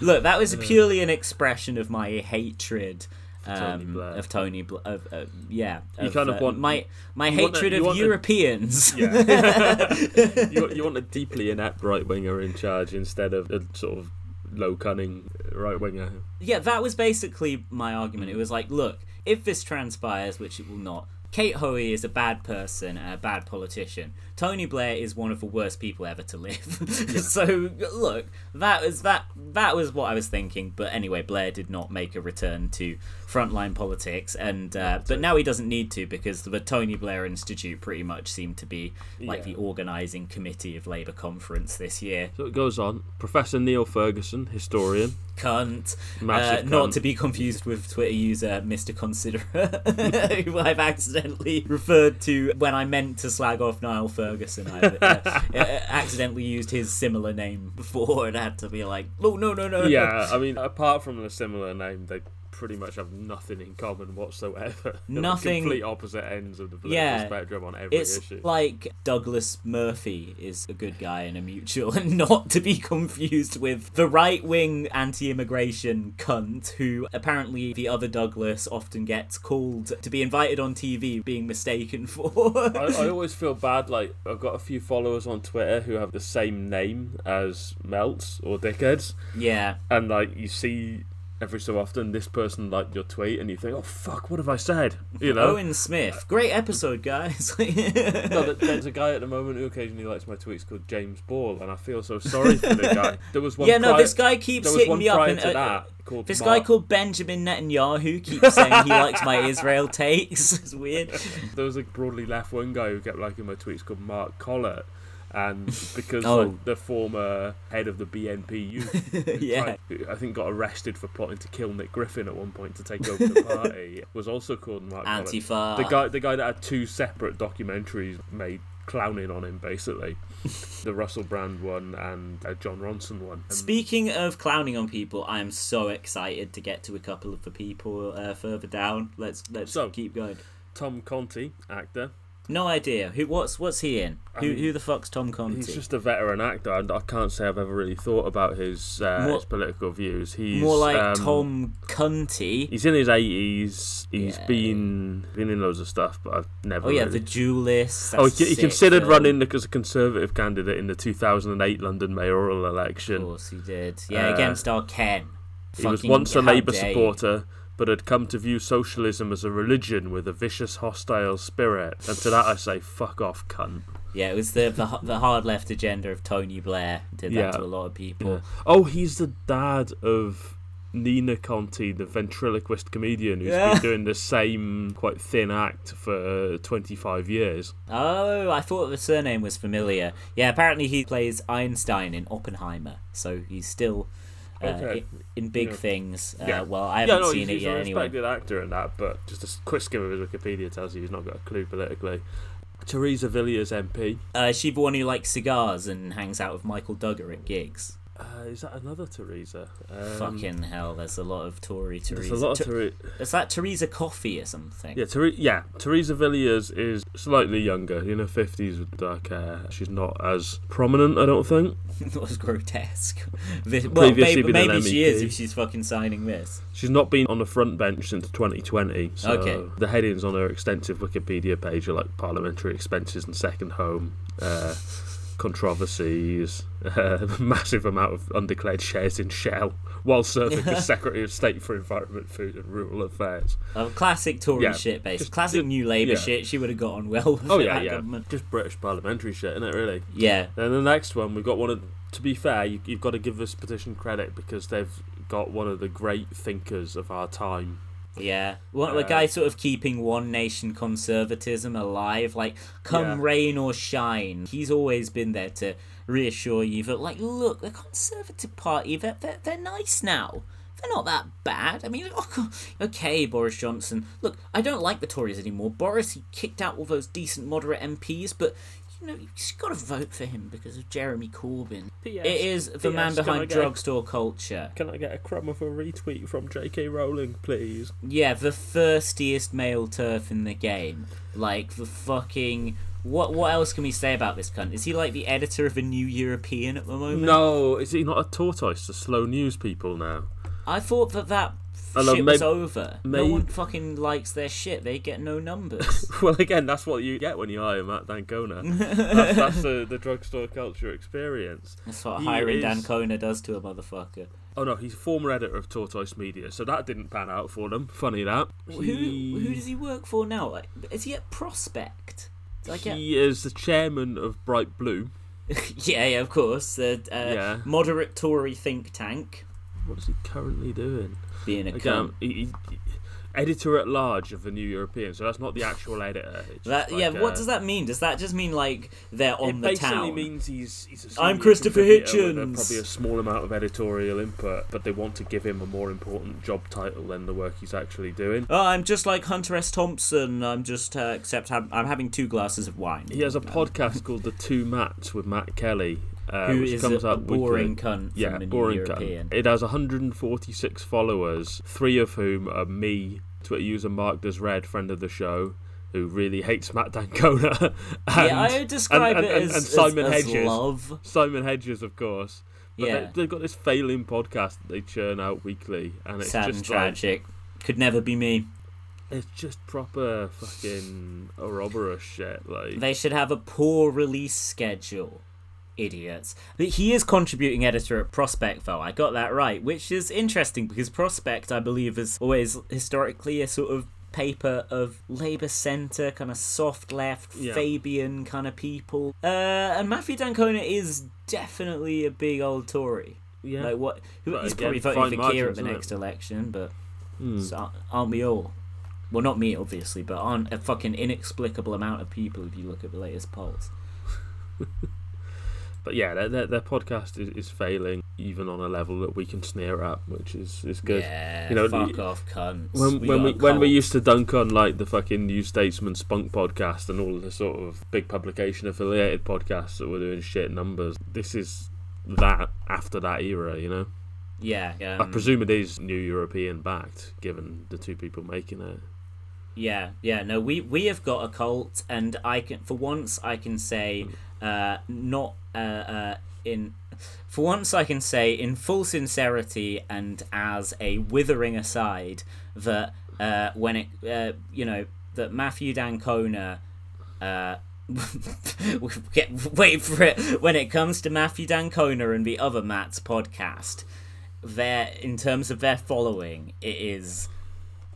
Look, that was purely an expression of my hatred. Tony Um, of Tony, Bla- of, uh, yeah, You of, kind of uh, want- my my want a- hatred of want a- Europeans. Yeah. you, want- you want a deeply inept right winger in charge instead of a sort of low cunning right winger. Yeah, that was basically my argument. It was like, look, if this transpires, which it will not, Kate Hoey is a bad person and a bad politician. Tony Blair is one of the worst people ever to live. so look, that was that that was what I was thinking. But anyway, Blair did not make a return to frontline politics, and uh, but now he doesn't need to because the Tony Blair Institute pretty much seemed to be like Yeah. the organising committee of Labour conference this year. So it goes on. Professor Niall Ferguson, historian. cunt. Massive uh, Not cunt. to be confused with Twitter user Mr. Considerate, who I've accidentally referred to when I meant to slag off Niall Ferguson. I uh, uh, accidentally used his similar name before and had to be like, oh, no, no, no. Yeah, I mean, apart from the similar name, they pretty much have nothing in common whatsoever. Nothing- Complete opposite ends of the political Yeah, spectrum on every It's issue. like Douglas Murphy is a good guy and a mutual, and not to be confused with the right wing anti immigration cunt who apparently the other Douglas often gets called to be invited on TV being mistaken for. I, I always feel bad. Like I've got a few followers on Twitter who have the same name as Melts or Dickheads, yeah. and like you see every so often this person liked your tweet, and you think, "Oh fuck, what have I said?" You know. Owen Smith. Great episode, guys. no, there's a guy at the moment who occasionally likes my tweets called James Ball, and I feel so sorry for the guy. There was one. yeah, no, prior- this guy keeps hitting me up. And, uh, this Mark- guy called Benjamin Netanyahu keeps saying he likes my Israel takes. It's weird. There was a broadly left wing guy who kept liking my tweets called Mark Collett. And because Oh. like, the former head of the BNP youth, Yeah. I think got arrested for plotting to kill Nick Griffin at one point to take over the party, was also called Mark. Antifa. The guy, the guy that had two separate documentaries made clowning on him, basically. the Russell Brand one and Jon Ronson one. And Speaking of clowning on people, I am so excited to get to a couple of the people uh, further down. Let's let's So- keep going. Tom Conti, actor, No idea who what's what's he in? I Who mean, who the fuck's Tom Conti? He's just a veteran actor. and I can't say I've ever really thought about his, uh, More- his political views. He's More like um, Tom Cunty. He's in his eighties. He's Yeah. been been in loads of stuff, but I've never. Oh yeah, really... the Duelist. Oh, he, he considered film. running as a Conservative candidate in the 2008 London mayoral election. Of course he did. Yeah, Uh, against our Ken. He was once a Labour supporter. you. But had come to view socialism as a religion with a vicious, hostile spirit. And to that I say, fuck off, cunt. Yeah, it was the the, the hard left agenda of Tony Blair did that to a lot of people. Oh, he's the dad of Nina Conti, the ventriloquist comedian who's Yeah. been doing the same quite thin act for 25 years. Oh, I thought the surname was familiar. Yeah, apparently he plays Einstein in Oppenheimer, so he's still uh, Okay. i- in big Yeah. things. Uh, Yeah. Well, I haven't no, seen he's, it he's yet a anyway. respected actor in that, but just a quick skim of his Wikipedia tells you he's not got a clue politically. Theresa Villiers MP. Uh, is she the one who likes cigars and hangs out with Michael Duggar at gigs? Uh, is that another Teresa? Um, Fucking hell, there's a lot of Tory There's Teresa. a lot of Ter- Theresa. is that Teresa Coffey or something? Yeah, Ther- yeah. Theresa Villiers is slightly younger, in her fifties with dark hair. She's not as prominent, I don't think. not as grotesque. This- well, maybe, maybe she is if she's fucking signing this. She's not been on the front bench since 2020. So Okay. the headings on her extensive Wikipedia page are like parliamentary expenses and second home, uh, controversies, uh, massive amount of undeclared shares in Shell, while serving as Secretary of State for Environment, Food and Rural Affairs. Oh, classic Tory Yeah, shit, just- Classic just- New Labour yeah. shit. She would have got on well with Oh yeah, that yeah, government. just British parliamentary shit, isn't it? Really. Yeah, Then the next one, we've got one of. To be fair, you, you've got to give this petition credit because they've got one of the great thinkers of our time. Yeah. The Uh, guy sort of keeping one nation conservatism alive, like come Yeah. rain or shine. He's always been there to reassure you that, like, look, the Conservative Party, they're, they're, they're nice now. They're not that bad. I mean, oh, okay, Boris Johnson. Look, I don't like the Tories anymore. Boris, he kicked out all those decent moderate MPs, but you know, you just got to vote for him because of Jeremy Corbyn. P.S. It is the P.S. man can I behind get a- drugstore culture. Can I get a crumb of a retweet from J.K. Rowling, please? Yeah, the thirstiest male turf in the game. Like the fucking. What what else can we say about this cunt? Is he like the editor of a New European at the moment? No, is he not a tortoise to slow news people now? I thought that that I know, shit was mayb- over. No one fucking likes their shit. They get no numbers. well, again, that's what you get when you hire Matt d'Ancona. that's that's the, the drugstore culture experience. That's what He hiring is- d'Ancona does to a motherfucker. Oh no, he's former editor of Tortoise Media, so that didn't pan out for them. Funny that. Who who does he work for now? Like, is he at Prospect? Get- He is the chairman of Bright Blue. yeah, yeah, of course. The uh, Yeah. moderate Tory think tank. What is he currently doing? Being a Again, he, he- editor at large of the New European, so that's not the actual editor. That, just yeah, like what does that mean? Does that just mean like they're on it the basically town? means he's, he's a I'm Christopher contributor with a- Hitchens. Probably a small amount of editorial input, but they want to give him a more important job title than the work he's actually doing. Oh, I'm just like Hunter S. Thompson. I'm just uh, except I'm, I'm having two glasses of wine. He has a podcast called The Two Mats with Matt Kelly. Uh, Who which is comes a, a out weekly. boring cunt Yeah, the boring European. cunt. It has 146 followers, three of whom are me, Twitter user marked as Red, friend of the show, who really hates Matt d'Ancona. and, yeah, I would describe and- it as, and Simon as Hedges. love. Simon Hedges, of course. But Yeah. they, they've got this failing podcast that they churn out weekly, and it's Sad and just like, tragic. Could never be me. it's just proper fucking Ouroboros shit. Like, They should have a poor release schedule. Idiots. But he is contributing editor at Prospect, though. I got that right, which is interesting because Prospect, I believe, is always historically a sort of paper of Labour centre, kind of soft left, Yeah. Fabian kind of people. Uh, and Matthew d'Ancona is definitely a big old Tory. yeah, Like what? But he's again, probably voting for Keir at the next it? election, but Hmm. so aren't we all? Well, not me, obviously, but aren't a fucking inexplicable amount of people if you look at the latest polls. But yeah, their, their, their podcast is, is failing even on a level that we can sneer at, which is, is good. Yeah, You know, fuck off, cunts. When, We when we when we used to dunk on like the fucking New Statesman Spunk podcast and all the sort of big publication affiliated podcasts that were doing shit numbers, this is that after that era, you know. yeah, I um, presume it is New European backed, given the two people making it. yeah, yeah. No, we we have got a cult, and I can for once I can say, uh, not uh, uh in. For once, I can say, in full sincerity and as a withering aside, that uh, when it, uh, you know, that Matthew d'Ancona uh, wait for it. When it comes to Matthew d'Ancona and the other Matt's podcast, their in terms of their following, it is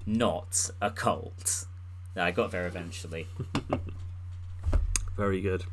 not a cult. I got there eventually. Very good.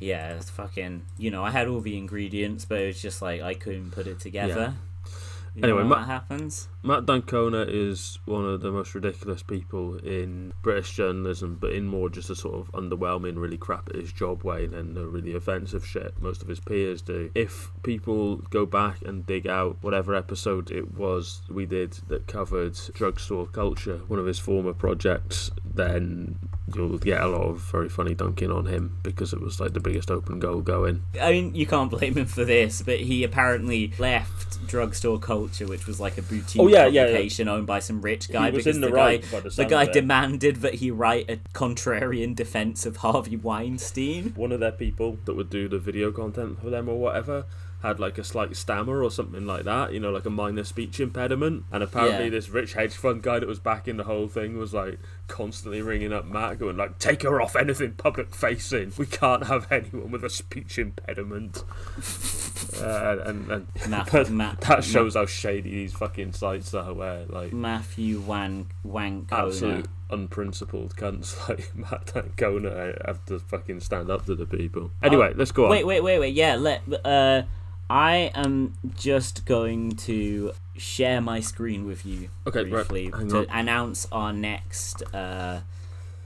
Yeah, it's fucking. You know, I had all the ingredients, but it was just like I couldn't put it together. You Anyway, Matt, Ma- happens? Matt d'Ancona is one of the most ridiculous people in British journalism, but in more just a sort of underwhelming, really crap at his job way than the really offensive shit most of his peers do. If people go back and dig out whatever episode it was we did that covered drugstore culture, one of his former projects, then you'll get a lot of very funny dunking on him because it was like the biggest open goal going. I mean, you can't blame him for this, but he apparently left Drugstore Culture, which was like a boutique Oh, yeah, yeah, yeah. publication owned by some rich guy. Because the the right guy, the the guy demanded that he write a contrarian defense of Harvey Weinstein. one of their people that would do the video content for them or whatever had like a slight stammer or something like that, you know, like a minor speech impediment. And apparently, Yeah. this rich hedge fund guy that was backing the whole thing was like constantly ringing up Matt, going like, "Take her off anything public facing. We can't have anyone with a speech impediment." uh, and and Matt- but Matt- that shows how shady these fucking sites are. Where like Matthew Wang Wankona. absolute unprincipled cunts like Matt d'Ancona have to fucking stand up to the people. Anyway, let's go on. Oh, Wait, wait, wait, wait. Yeah, let. Uh, I am just going to share my screen with you Okay, briefly hang to on. announce our next uh,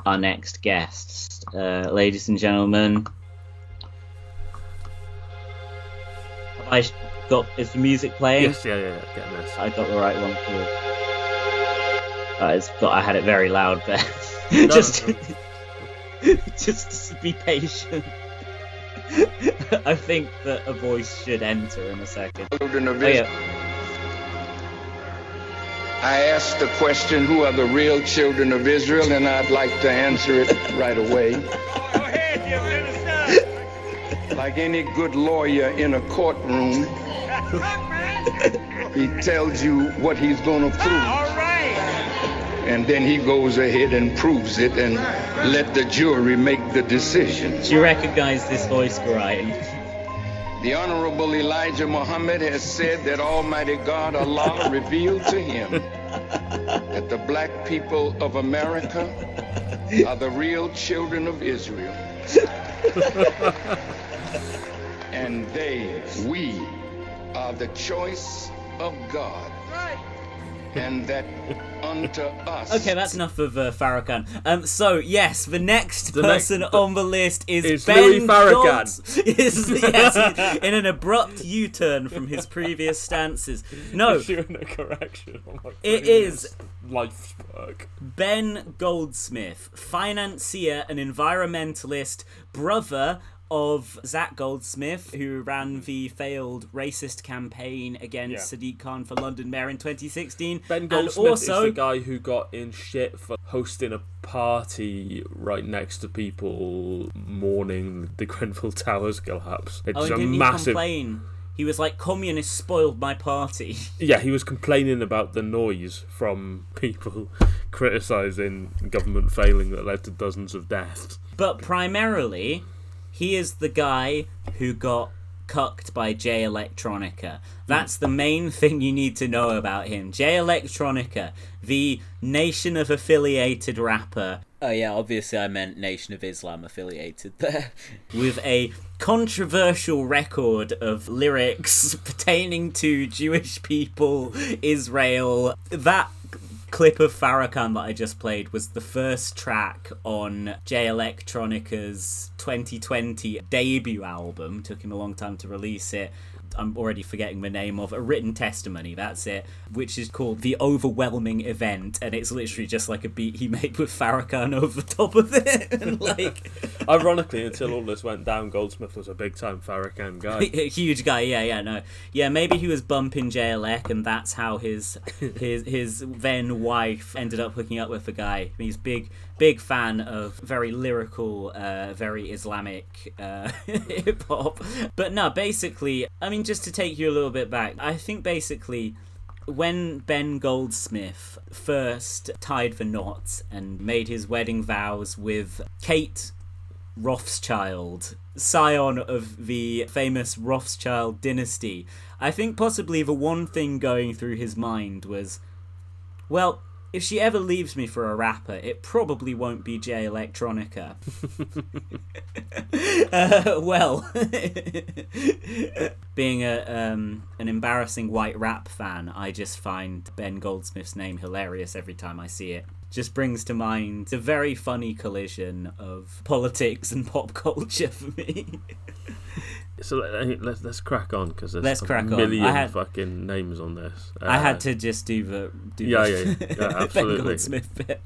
our next guests, uh, ladies and gentlemen. Have I got? Is the music playing? Yes, yeah, yeah, yeah. Getting this. I got the right one for. Uh, it's got. I had it very loud there. No, just, no. just be patient. I think that a voice should enter in a second. Oh, yeah. I asked the question, who are the real children of Israel? And I'd like to answer it right away. Like any good lawyer in a courtroom, he tells you what he's going to prove. And then he goes ahead and proves it and let the jury make the decision. Do you recognize this voice, Brian? The Honorable Elijah Muhammad has said that Almighty God Allah revealed to him that the black people of America are the real children of Israel. and they, we, are the choice of God. And that unto us. Okay, that's enough of uh, Farrakhan. Um, so yes, the next The next- person the- on the list is, is Ben Louis Farrakhan. Golds- is, yes, in an abrupt U-turn from his previous stances. No, doing a correction on my It previous is- life's work. Ben Goldsmith, financier and environmentalist, brother of Zac Goldsmith, who ran the failed racist campaign against Yeah. Sadiq Khan for London Mayor in 2016. Ben and Goldsmith also, is the guy who got in shit for hosting a party right next to people mourning the Grenfell Towers collapse. It's oh, a didn't he complain? He was like, "Communists spoiled my party." Yeah, he was complaining about the noise from people criticising government failing that led to dozens of deaths. But primarily, he is the guy who got cucked by Jay Electronica. That's the main thing you need to know about him. Jay Electronica, the Nation of Affiliated rapper. Oh yeah, obviously I meant Nation of Islam affiliated there. With a controversial record of lyrics pertaining to Jewish people, Israel. That clip of Farrakhan that I just played was the first track on Jay Electronica's 2020 debut album. Took him a long time to release it. I'm already forgetting the name of a written testimony. That's it, which is called the Overwhelming Event, and it's literally just like a beat he made with Farrakhan over the top of it, and like Ironically, until all this went down, Goldsmith was a big time Farrakhan guy. huge guy. Yeah, yeah, no, yeah. Maybe he was bumping JLEC, and that's how his his his then wife ended up hooking up with the guy. He's big big fan of very lyrical, uh, very Islamic uh, hip hop. But no, basically, I mean, just to take you a little bit back, I think basically when Ben Goldsmith first tied the knot and made his wedding vows with Kate Rothschild, scion of the famous Rothschild dynasty, I think possibly the one thing going through his mind was, well, if she ever leaves me for a rapper, it probably won't be Jay Electronica. uh, well, being a um, an embarrassing white rap fan, I just find Ben Goldsmith's name hilarious every time I see it. Just brings to mind a very funny collision of politics and pop culture for me. So let, let's let's crack on because there's Let's a million I had- fucking names on this. I Uh, had to just do the do Yeah, the yeah, yeah. Yeah, Ben absolutely. Goldsmith bit.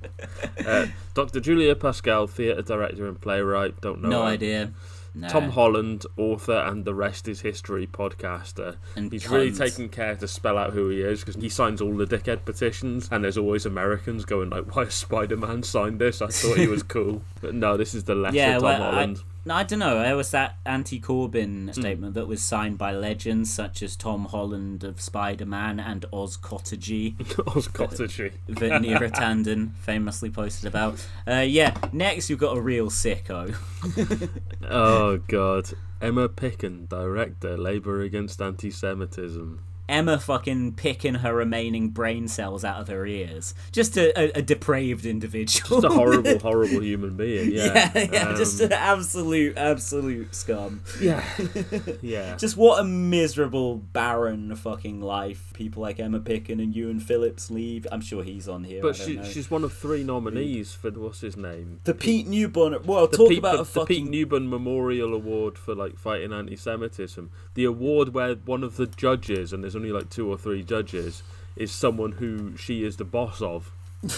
uh, Dr. Julia Pascal, theatre director and playwright. Don't know. No her. idea. No. Tom Holland, author and the rest is history podcaster. And He's really cunt. taken care to spell out who he is because he signs all the dickhead petitions, and there's always Americans going like, "Why has Spider-Man signed this? I thought he was cool." But no, this is the lesser Yeah, Tom well, Holland. No, I don't know. There was that anti-Corbyn Hmm. statement that was signed by legends such as Tom Holland of Spider-Man and Oz Katerji Oz Katerji. that Neera Tanden famously posted about. Uh, yeah, next you've got a real sicko. Oh God, Emma Picken, director, Labour against anti-Semitism. Emma fucking picking her remaining brain cells out of her ears. Just a, a, a depraved individual. Just a horrible, horrible human being. Yeah, yeah, yeah, just Um, an absolute, absolute scum. yeah, yeah. Just what a miserable, barren fucking life people like Emma Picken and Euan Philipps leave. I'm sure he's on here. But I don't she, she's one of three nominees for what's his name? the Pete Newborn. Well, talk Pete, about the, a the. Pete Newburn Memorial Award for like fighting anti-Semitism. The award where one of the judges, and there's only like two or three judges, is someone who she is the boss of.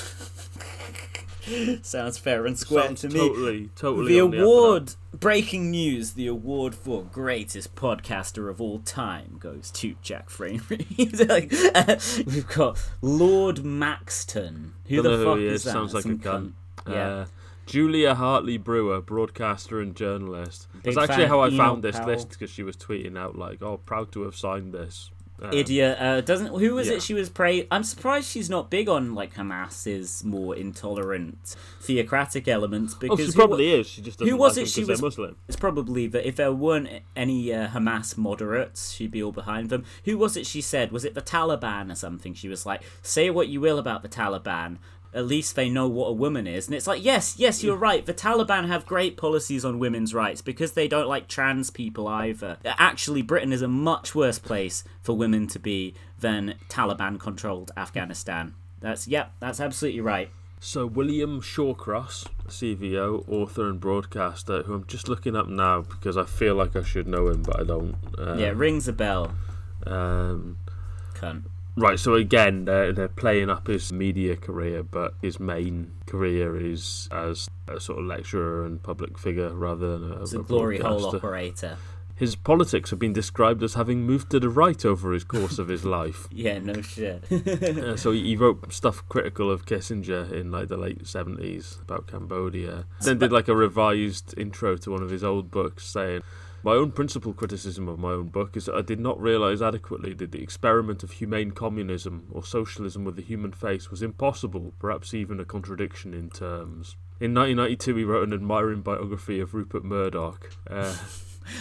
Sounds fair and square Sounds to me. totally, totally. The on up and up. award, breaking news, the award for greatest podcaster of all time goes to Jack Framery. Like, uh, we've got Lord Maxton. Who Don't the fuck who is is. that? Sounds like a Some cunt. Yeah. Uh, Julia Hartley Brewer, broadcaster and journalist. Big That's actually how I found this Powell. list because she was tweeting out like, "Oh, proud to have signed this." Um, Idiot uh, doesn't. Who was yeah. it? She was praised. I'm surprised she's not big on like Hamas's more intolerant theocratic elements Oh, because she probably wa- is. She just doesn't who was like it She was- Muslim. It's probably that if there weren't any uh, Hamas moderates, she'd be all behind them. Who was it she said? Was it the Taliban or something? She was like, say what you will about the Taliban. At least they know what a woman is. And it's like, yes, yes, you're right. The Taliban have great policies on women's rights because they don't like trans people either. Actually, Britain is a much worse place for women to be than Taliban controlled Afghanistan. That's, yep, that's absolutely right. So William Shawcross, CVO, author and broadcaster, who I'm just looking up now because I feel like I should know him, but I don't. Um, Yeah, rings a bell, Um, cunt. Right, so again, they're, they're playing up his media career, but his main career is as a sort of lecturer and public figure rather than a, It's a a glory hole operator. His politics have been described as having moved to the right over his course of his life. Yeah, no shit. Uh, so he he wrote stuff critical of Kissinger in like the late seventies about Cambodia. Then did like a revised intro to one of his old books, saying, "My own principal criticism of my own book is that I did not realise adequately that the experiment of humane communism or socialism with the human face was impossible, perhaps even a contradiction in terms." In 1992, he wrote an admiring biography of Rupert Murdoch. Uh,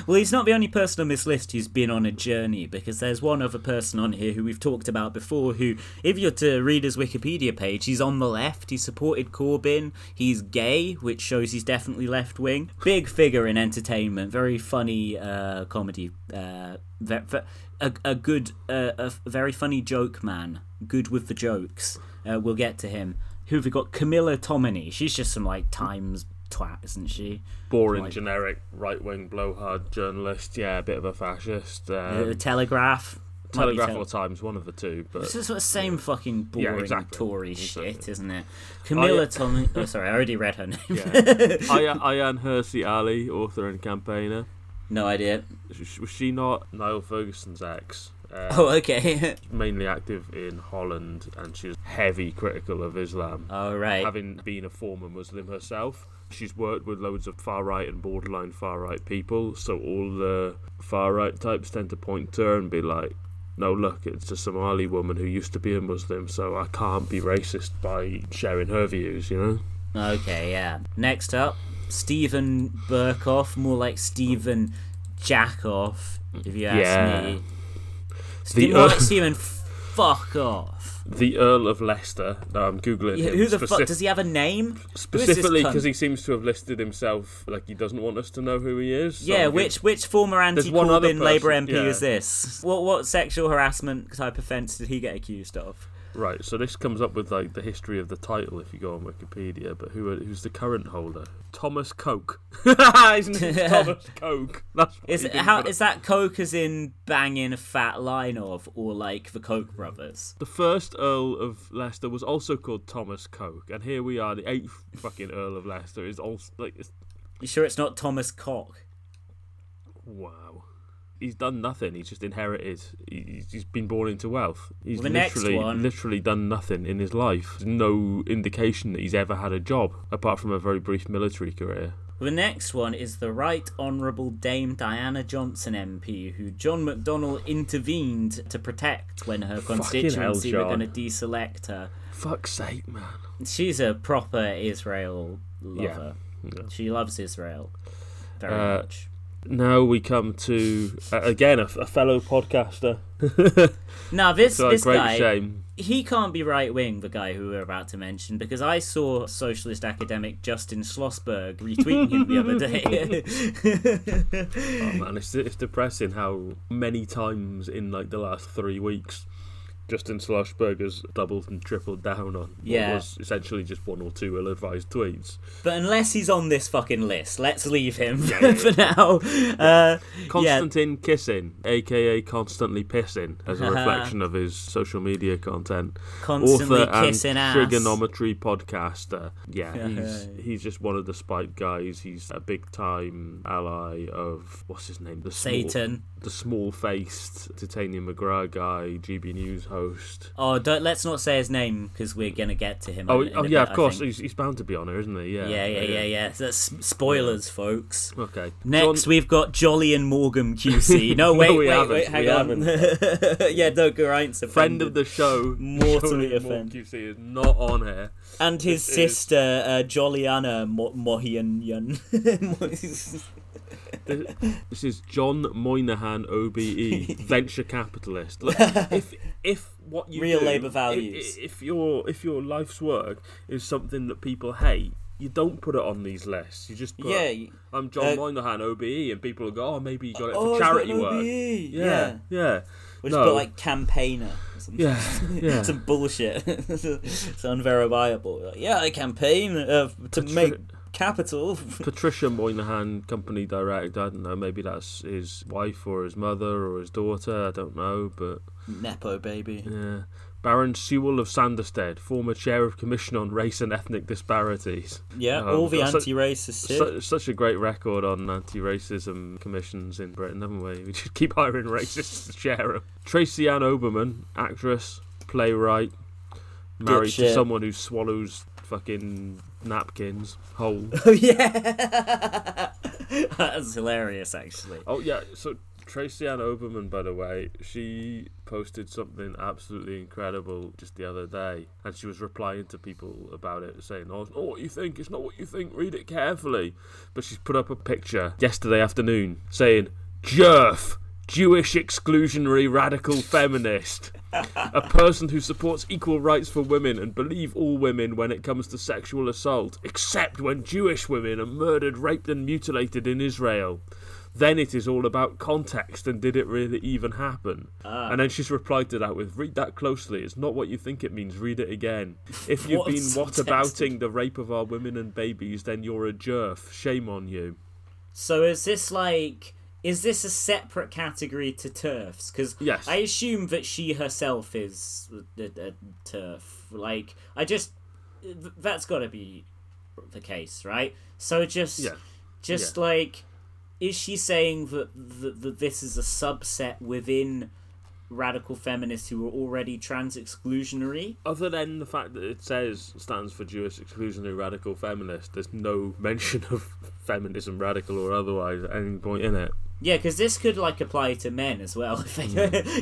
Well, he's not the only person on this list who's been on a journey because there's one other person on here who we've talked about before who, if you're to read his Wikipedia page, he's on the left. He supported Corbyn. He's gay, which shows he's definitely left wing. Big figure in entertainment. Very funny uh, comedy. Uh, ve- a, a good, uh, a very funny joke man. Good with the jokes. Uh, we'll get to him. Who have we got? Camilla Tominey. She's just some like Times twat, isn't she? boring, Like- generic, right-wing, blowhard journalist. Yeah, a bit of a fascist. Um, the Telegraph. Telegraph Tel- or Times, one of the two. But It's the sort of same fucking boring exactly. Tory Exactly. shit, isn't it? Camilla yeah. Tommy. Oh, sorry, I already read her name. yeah, Ayaan, Hirsi Ali, author and campaigner. no idea. Was she not Niall Ferguson's ex? Uh, Oh, okay. mainly active in Holland, and she was heavy critical of Islam, All right. having been a former Muslim herself. She's worked with loads of far right and borderline far right people, so all the far right types tend to point to her and be like, "No, look, it's a Somali woman who used to be a Muslim, so I can't be racist by sharing her views," you know. Okay, yeah. Next up, Steven Berkoff, more like Stephen Jackoff, if you ask Yeah. me. The Ste- more like Stephen, fuck off. The Earl of Leicester. No, I'm googling Yeah, who the fuck does he have a name? Who is this Specifically because he seems to have listed himself like he doesn't want us to know who he is. so Yeah, which which former anti-Corbyn Labour MP yeah. is this? What what sexual harassment type offence did he get accused of? Right, so this comes up with like the history of the title if you go on Wikipedia, but who who's the current holder? Thomas Coke. His name's Thomas Coke. That's Is it, how is that Coke as in banging a fat line of, or like the Koch brothers? The first Earl of Leicester was also called Thomas Coke, and here we are. The eighth fucking Earl of Leicester is also like, it's, You sure it's not Thomas Cock? wow. He's done nothing. He's just inherited. he- He's been born into wealth. He's Well, literally, one- literally done nothing in his life. There's no indication that he's ever had a job apart from a very brief military career. The next one is the Right Honourable Dame Diana Johnson MP, who John McDonnell intervened to protect when her constituency hell, were going to deselect her. Fuck's sake, man. She's a proper Israel lover. Yeah. She loves Israel very Uh, much. Now we come to uh, again a, a fellow podcaster. Now this So this guy, shame. he can't be right wing, the guy who we're about to mention, because I saw socialist academic Justin Schlosberg retweeting him the other day. Oh man, it's it's depressing how many times in like the last three weeks, Justin Schlosberg has doubled and tripled down on what Yeah. was essentially just one or two ill-advised tweets. but unless he's on this fucking list, let's leave him Yeah, yeah, for now. Uh, Konstantin Kisin, aka Constantly Pissing, as a reflection of his social media content. constantly Author and kissing ass. trigonometry podcaster. Yeah, he's he's just one of the spike guys. He's a big time ally of what's his name? The small- Satan. the small faced Titania McGrath guy, GB News host. Oh, don't, let's not say his name because we're gonna get to him. Oh, in- in oh yeah, bit, of course. He's, he's bound to be on here, isn't he? Yeah. Yeah, yeah, yeah, yeah. So that's spoilers, folks. Okay. Next, John- we've got Jolly and Morgan QC. No, wait, we wait, haven't, wait, hang we on. yeah, no, Geraint's friend of the show, Mortally offended. QC is not on here. and his is- sister, uh, Jolliana Mo- Mohian Yun. This, is John Moynihan, OBE, venture capitalist. Look, if if what you Real do- Labour if- values. if, your if your life's work is something that people hate, you don't put it on these lists. You just put, yeah. I'm John uh, Moynihan, OBE, and people will go, oh, maybe you got it Oh, for charity work. OBE. Yeah, Yeah. yeah, Which no. put like campaigner. or something. yeah, yeah. Some bullshit. it's unverifiable. Like, yeah, I campaign uh, to make capital. Patricia Moynihan, company director. I don't know. Maybe that's his wife or his mother or his daughter. I don't know, but Nepo baby. yeah. Baron Sewell of Sanderstead, former chair of Commission on Race and Ethnic Disparities. Yeah, Oh, all the anti-racist shit. Su- such a great record on anti-racism commissions in Britain, haven't we? We just keep hiring racists to chair them. Tracy Ann Oberman, actress, playwright, married to someone who swallows fucking napkins whole. Oh yeah, that's hilarious actually. oh yeah, so Tracy Ann Oberman, by the way, she posted something absolutely incredible just the other day, and she was replying to people about it, saying, "Oh, it's not what you think. It's not what you think. Read it carefully." But she's put up a picture yesterday afternoon saying, "Jerf." Jewish exclusionary radical feminist. a person who supports equal rights for women and believe all women when it comes to sexual assault, except when Jewish women are murdered, raped, and mutilated in Israel. Then it is all about context and did it really even happen? Ah. And then she's replied to that with read that closely. It's not what you think it means. Read it again. If you've What been whatabouting the rape of our women and babies, then you're a jerf. Shame on you. So is this like is this a separate category to turfs? Because Yes. I assume that she herself is a, a, turf. Like I just that's got to be the case, right? So just Yeah. just like is she saying that, that that this is a subset within radical feminists who are already trans exclusionary? Other than the fact that it says stands for Jewish exclusionary radical feminist, there's no mention of feminism, radical or otherwise, at any point in it. Yeah, because this could like apply to men as well if they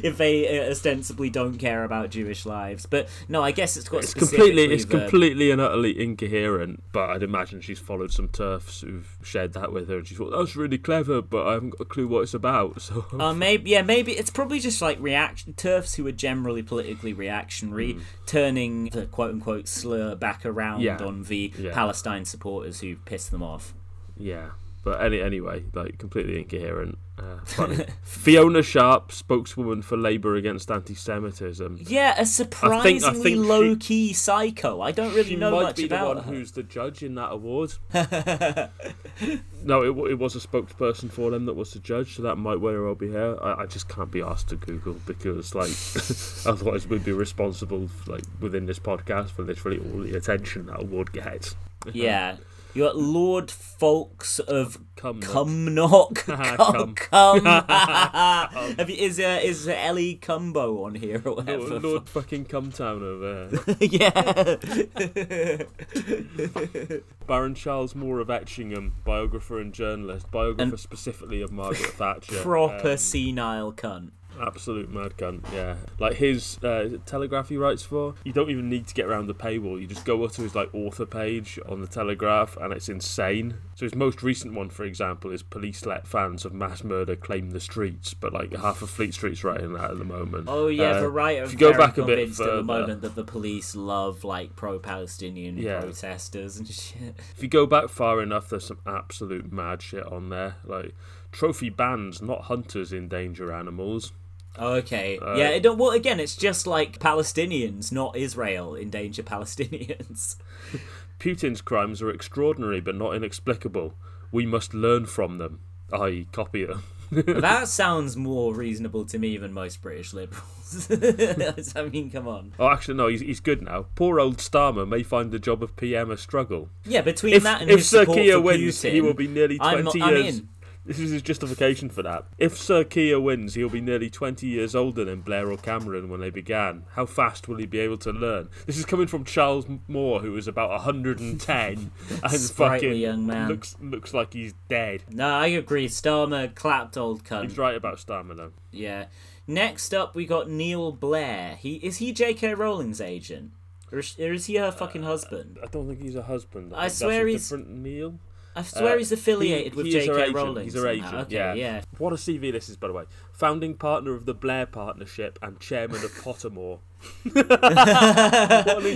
if they uh, ostensibly don't care about Jewish lives. But no, I guess it's got It's completely, it's the- completely and utterly incoherent. But I'd imagine she's followed some turfs who've shared that with her, and she thought that's really clever, but I haven't got a clue what it's about. So Uh, maybe yeah, maybe it's probably just like reaction turfs who are generally politically reactionary, turning the quote unquote slur back around. Yeah. on the Yeah. Palestine supporters who pissed them off. yeah, but any anyway, like completely incoherent. Uh, funny. Fiona Sharpe, spokeswoman for Labour against anti-Semitism. Yeah, a surprisingly think she- low key psycho. I don't really know much she know might be the one her. who's the judge in that award. no, it, it was a spokesperson for them that was the judge, so that might very well be her. I, I just can't be asked to Google because, like, otherwise we'd be responsible, like, within this podcast for literally all the attention that award gets. Yeah. You got Lord Foulkes of Cumnock. Cum. Cum. Cum. Have you, is uh, is Ellie Cumbo on here or whatever? Lord, Lord fucking Cumtown over there. yeah. Baron Charles Moore of Etchingham, biographer and journalist, biographer And- specifically of Margaret Thatcher. Proper Um, senile cunt. Absolute mad cunt, yeah. Like his uh, Telegraph he writes for, you don't even need to get around the paywall. You just go up to his like author page on the Telegraph, and it's insane. So his most recent one, for example, is police let fans of mass murder claim the streets, but like half of Fleet Street's writing that at the moment. Oh yeah, Uh, the writer. if you go back a bit convinced at the moment that the police love like pro-Palestinian Yeah. protesters and shit. If you go back far enough, there's some absolute mad shit on there. Like trophy bands, not hunters, endanger animals. Oh, okay. Uh, yeah. It don't, well, again, it's just like Palestinians, not Israel, endanger Palestinians. Putin's crimes are extraordinary but not inexplicable. We must learn from them. I copy them. that sounds more reasonable to me than most British liberals. I mean, come on. Oh, actually, no, he's, he's good now. Poor old Starmer may find the job of PM a struggle. Yeah, between If, that and if his Sir support Keir for wins, Putin, he will be nearly I'm- 20 I'm years. in. This is his justification for that. If Sir Keir wins, he'll be nearly 20 years older than Blair or Cameron when they began. How fast will he be able to learn? This is coming from Charles Moore, who is about 110 and fucking young man. looks looks like he's dead. No, I agree. Starmer clapped old cunt. He's right about Starmer though. Yeah. Next up, we got Neil Blair. He is he J.K. Rowling's agent, or is, or is he her fucking uh, husband? I don't think he's a husband. I think swear he's- different Neil. I swear Uh, he's affiliated he- with he is J.K. agent. Rowling. He's her somehow. agent. Okay, yeah. yeah. What a CV this is, by the way. Founding partner of the Blair Partnership and chairman of Pottermore.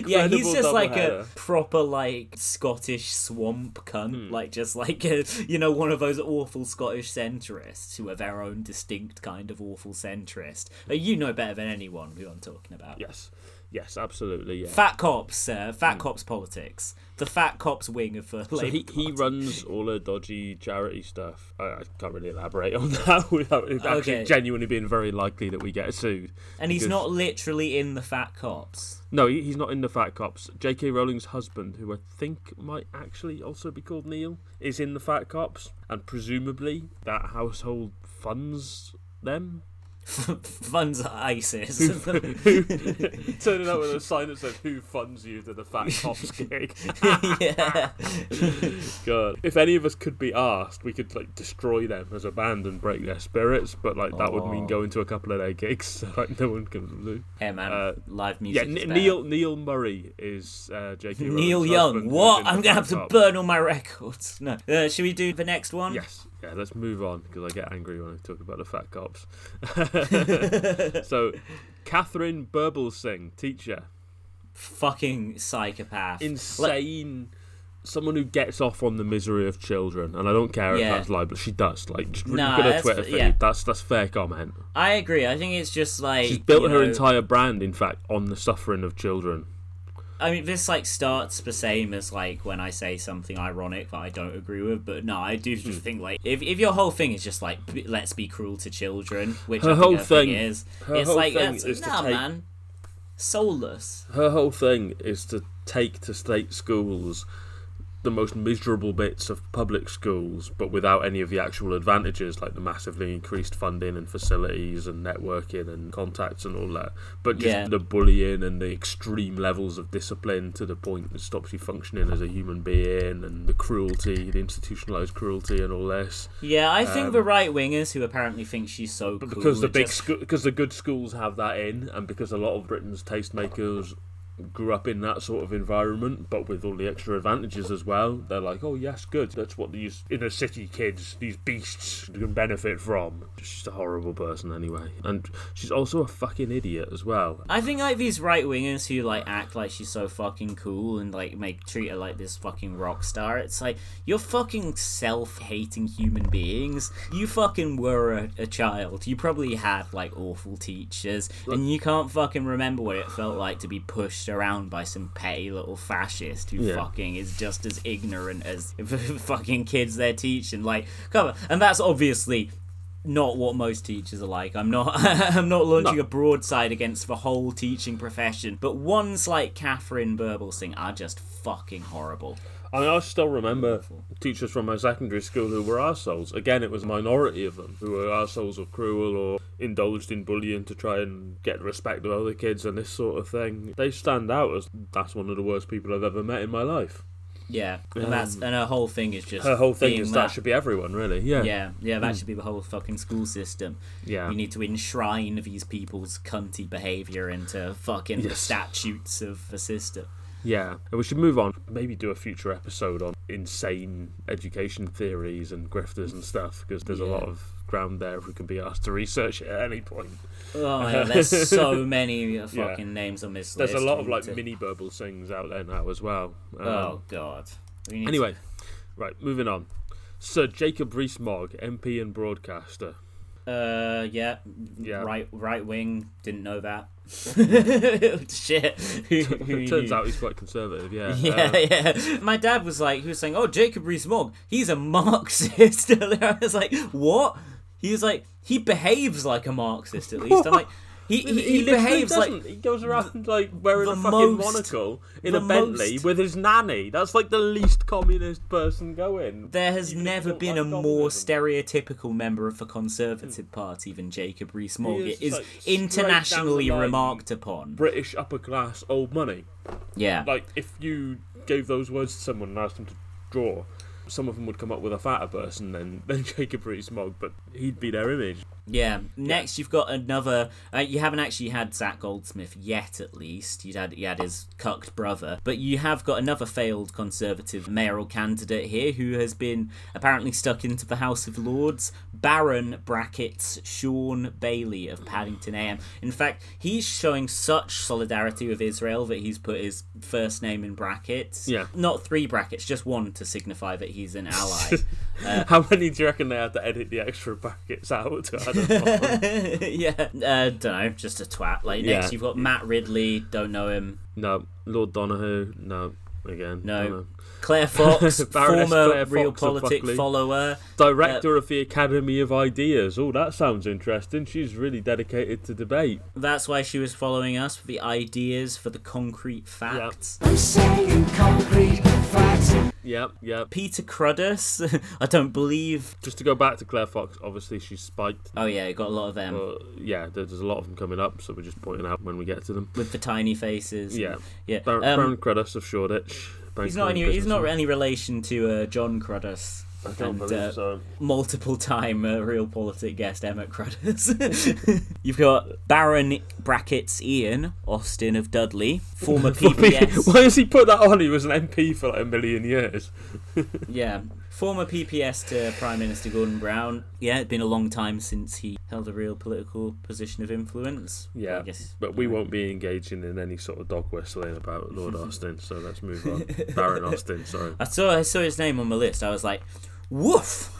Yeah, he's just like a proper like Scottish swamp cunt, Hmm. like just like a, you know one of those awful Scottish centrists who are their own distinct kind of awful centrist. Uh, You know better than anyone who I'm talking about. Yes. Yes, absolutely. Yeah. Fat cops, uh, fat cops politics. The fat cops wing of the So Labour he, he runs all the dodgy charity stuff. I, I can't really elaborate on that without it actually Okay. genuinely being very likely that we get sued. and he's not literally in the fat cops. No, he, he's not in the Fat Cops. J.K. Rowling's husband, who I think might actually also be called Neil, is in the Fat Cops, and presumably that household funds them. Funds ISIS. Turning up with a sign that says "Who funds you to the Fat Cops gig?" yeah. God, if any of us could be asked, we could like destroy them as a band and break their spirits. But like that would mean going to a couple of their gigs, so like no one can lose. Hey man, Uh, live Yeah, music. N- is. Neil Neil Murray is uh, J.K. Neil Young. What? who's in the I'm gonna have to Cops. burn all my records. No. Uh, should we do the next one? Yes. Yeah, let's move on because I get angry when I talk about the fat cops. so, Katharine Birbalsingh, teacher, Fucking psychopath. insane. Someone who gets off on the misery of children, and I don't care Yeah. if that's lie, but she does. Like, just Nah, look at her Twitter feed. yeah. That's that's fair comment. I agree. I think it's just like She's built her know, entire brand, in fact, on the suffering of children. I mean, this like starts the same as like when I say something ironic that I don't agree with, but no, I do Hmm. think like if, if your whole thing is just like let's be cruel to children, which Her I think whole her thing, thing- is, her it's whole like thing is nah, take- man, soulless. Her whole thing is to take to state schools the most miserable bits of public schools, but without any of the actual advantages like the massively increased funding and facilities and networking and contacts and all that. But just Yeah. the bullying and the extreme levels of discipline to the point that stops you functioning as a human being and the cruelty, the institutionalized cruelty and all this. Yeah, I think the right wingers who apparently think she's so Um, cool because the big just- scho- because the good schools have that in, and because a lot of Britain's tastemakers grew up in that sort of environment, but with all the extra advantages as well, they're like, oh yes, good. That's what these inner city kids, these beasts, can benefit from. She's a horrible person anyway, and she's also a fucking idiot as well. I think like these right wingers who like act like she's so fucking cool and like make treat her like this fucking rock star. It's like you're fucking self-hating human beings. You fucking were a, a child. You probably had like awful teachers, and you can't fucking remember what it felt like to be pushed around by some petty little fascist who Yeah. fucking is just as ignorant as fucking kids they're teaching. Like, come on, and that's obviously not what most teachers are like. I'm not I'm not launching No. a broadside against the whole teaching profession, but ones like Katharine Birbalsingh are just fucking horrible. I mean, I still remember teachers from my secondary school who were assholes. Again, it was a minority of them who were assholes or cruel or indulged in bullying to try and get respect of other kids and this sort of thing. They stand out as that's one of the worst people I've ever met in my life. Yeah, and that's and her whole thing is just Um, Her whole thing is that should be everyone, really. Yeah. yeah, yeah, that should be the whole fucking school system. Yeah. You need to enshrine these people's cunty behaviour into fucking the statutes of the system. Yeah, and we should move on. Maybe do a future episode on insane education theories and grifters and stuff because there's a lot of ground there if we can be asked to research it at any point. Oh god, there's so many fucking names on this There's list. There's a lot of like to- mini burble things out there now as well. Um, Oh god. We need to- Anyway, right, moving on. Sir Jacob Rees-Mogg, MP and broadcaster. Uh, yeah, Yeah. right, right wing. Didn't know that. Shit. Who- who turns out he's quite conservative. Yeah. Yeah, Uh, yeah. My dad was like, he was saying, "Oh, Jacob Rees-Mogg, he's a Marxist." I was like, "What?" He was like, "He behaves like a Marxist, at least." I'm like, "He he, he, literally behaves like." he goes around like wearing a fucking most- monocle in a Bentley most- with his nanny. That's like the least communist person going. There has never been a like more stereotypical member of the Conservative hmm. Party than Jacob Rees-Mogg. He is It is like straight down the internationally remarked upon. British upper class old money. Yeah. Like if you gave those words to someone and asked them to draw, some of them would come up with a fatter person than than Jacob Rees-Mogg, but he'd be their image. Yeah. Next, you've got another. Uh, you haven't actually had Zac Goldsmith yet, at least. You had you had his cucked brother, but you have got another failed Conservative mayoral candidate here who has been apparently stuck into the House of Lords. Baron brackets Shaun Bailey of Paddington AM. In fact, he's showing such solidarity with Israel that he's put his first name in brackets. Yeah. Not three brackets, just one to signify that he's an ally. How many do you reckon they had to edit the extra brackets out to add yeah, uh, don't know, just a twat. Like next, Yeah. you've got Matt Ridley. Don't know him. No, Lord Donoughue. No, again. No. Claire Fox, former Claire Real Fox of Politic follower. Director of the Academy of Ideas. Oh, that sounds interesting. She's really dedicated to debate. That's why she was following us for the ideas for the concrete facts. I'm saying concrete facts. Yep, yep. Peter Cruddas, I don't believe. Just to go back to Claire Fox, obviously she's spiked. Oh yeah, got a lot of them Uh, yeah, there's a lot of them coming up, so we're just pointing out when we get to them. with the tiny faces. Yeah. yeah. Baron, Um, Baron of Shoreditch. Bank he's not any. He's not any relation to uh, Jon Cruddas. I don't and, believe uh, so. multiple time uh, Reel Politik guest Emmett Cruddas. You've got Baron brackets Ian Austin of Dudley, former PPS. Why has he put that on? He was an MP for like a million years. yeah, former PPS to Prime Minister Gordon Brown. Yeah, it's been a long time since he held a real political position of influence. Yeah, I guess. but we won't be engaging in any sort of dog whistling about Lord Austin, so let's move on. Baron Austin, sorry. I saw I saw his name on my list. I was like, woof.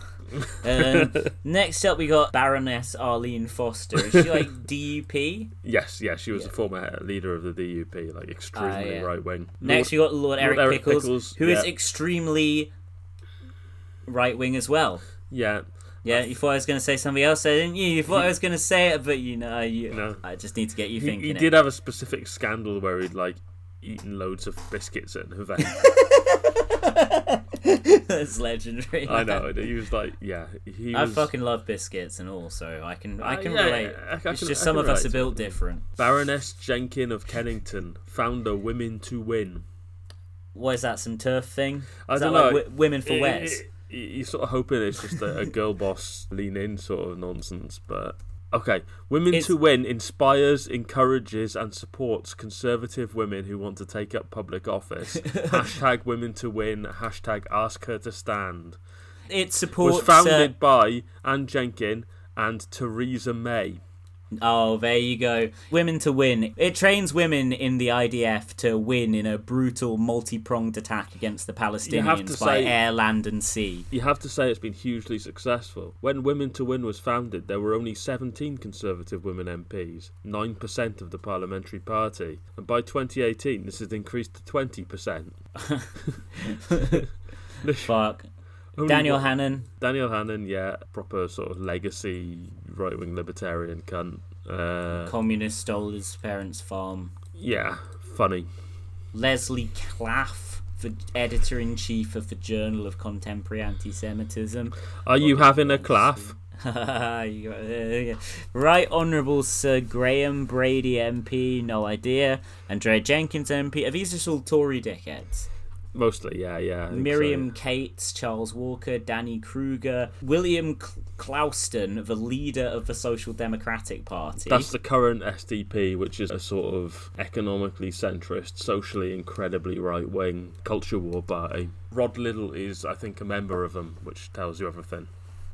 um, next up, we got Baroness Arlene Foster. Is she like DUP? Yes, yeah, she was a former leader of the DUP, like extremely Ah, yeah. right wing. Next, we got Lord Eric, Eric Pickles, Pickles, who is yeah. extremely right wing as well. yeah, Yeah, you thought I was going to say something else, there, didn't you? You thought I was going to say it, but you know, you, No. I just need to get you he, thinking. he it. did have a specific scandal where he'd like eaten loads of biscuits at an event. That's legendary. I know. He was like, yeah, he I was fucking love biscuits and all, so I can I Uh, can yeah, relate. I- I it's just some of us are built different. Baroness Jenkin of Kennington, founder Women to Win. What is that? Some turf thing? I Is don't that know. like wi- women for It- Wes? it- it- You're sort of hoping it's just a, a girl boss lean in sort of nonsense, but okay. Women It's- to Win inspires, encourages, and supports conservative women who want to take up public office. hashtag Women to Win. Hashtag Ask Her to Stand. It supports. Was founded uh, by Anne Jenkin and Theresa May. Oh, there you go. Women to win. It trains women in the IDF to win in a brutal, multi-pronged attack against the Palestinians by say- air, land, and sea. You have to say it's been hugely successful. When Women to Win was founded, there were only 17 Conservative women MPs, 9% of the parliamentary party, and by 2018 this has increased to 20%. Fuck. Only Daniel one- Hannan. Daniel Hannan, yeah, proper sort of legacy right wing libertarian cunt. Uh, Communist stole his parents' farm. yeah, funny. Lesley Klaff, the editor in chief of the Journal of Contemporary Anti-Semitism. Are you having a claff? Uh, right Honourable Sir Graham Brady MP, no idea. Andrea Jenkyns MP. Are these just all Tory dickheads? Mostly, yeah, yeah. Think so. Miriam Cates, Charles Walker, Danny Kruger, William Cl- Clouston, the leader of the Social Democratic Party. That's the current SDP, which is a sort of economically centrist, socially incredibly right wing culture war party. Rod Liddle is, I think, a member of them, which tells you everything.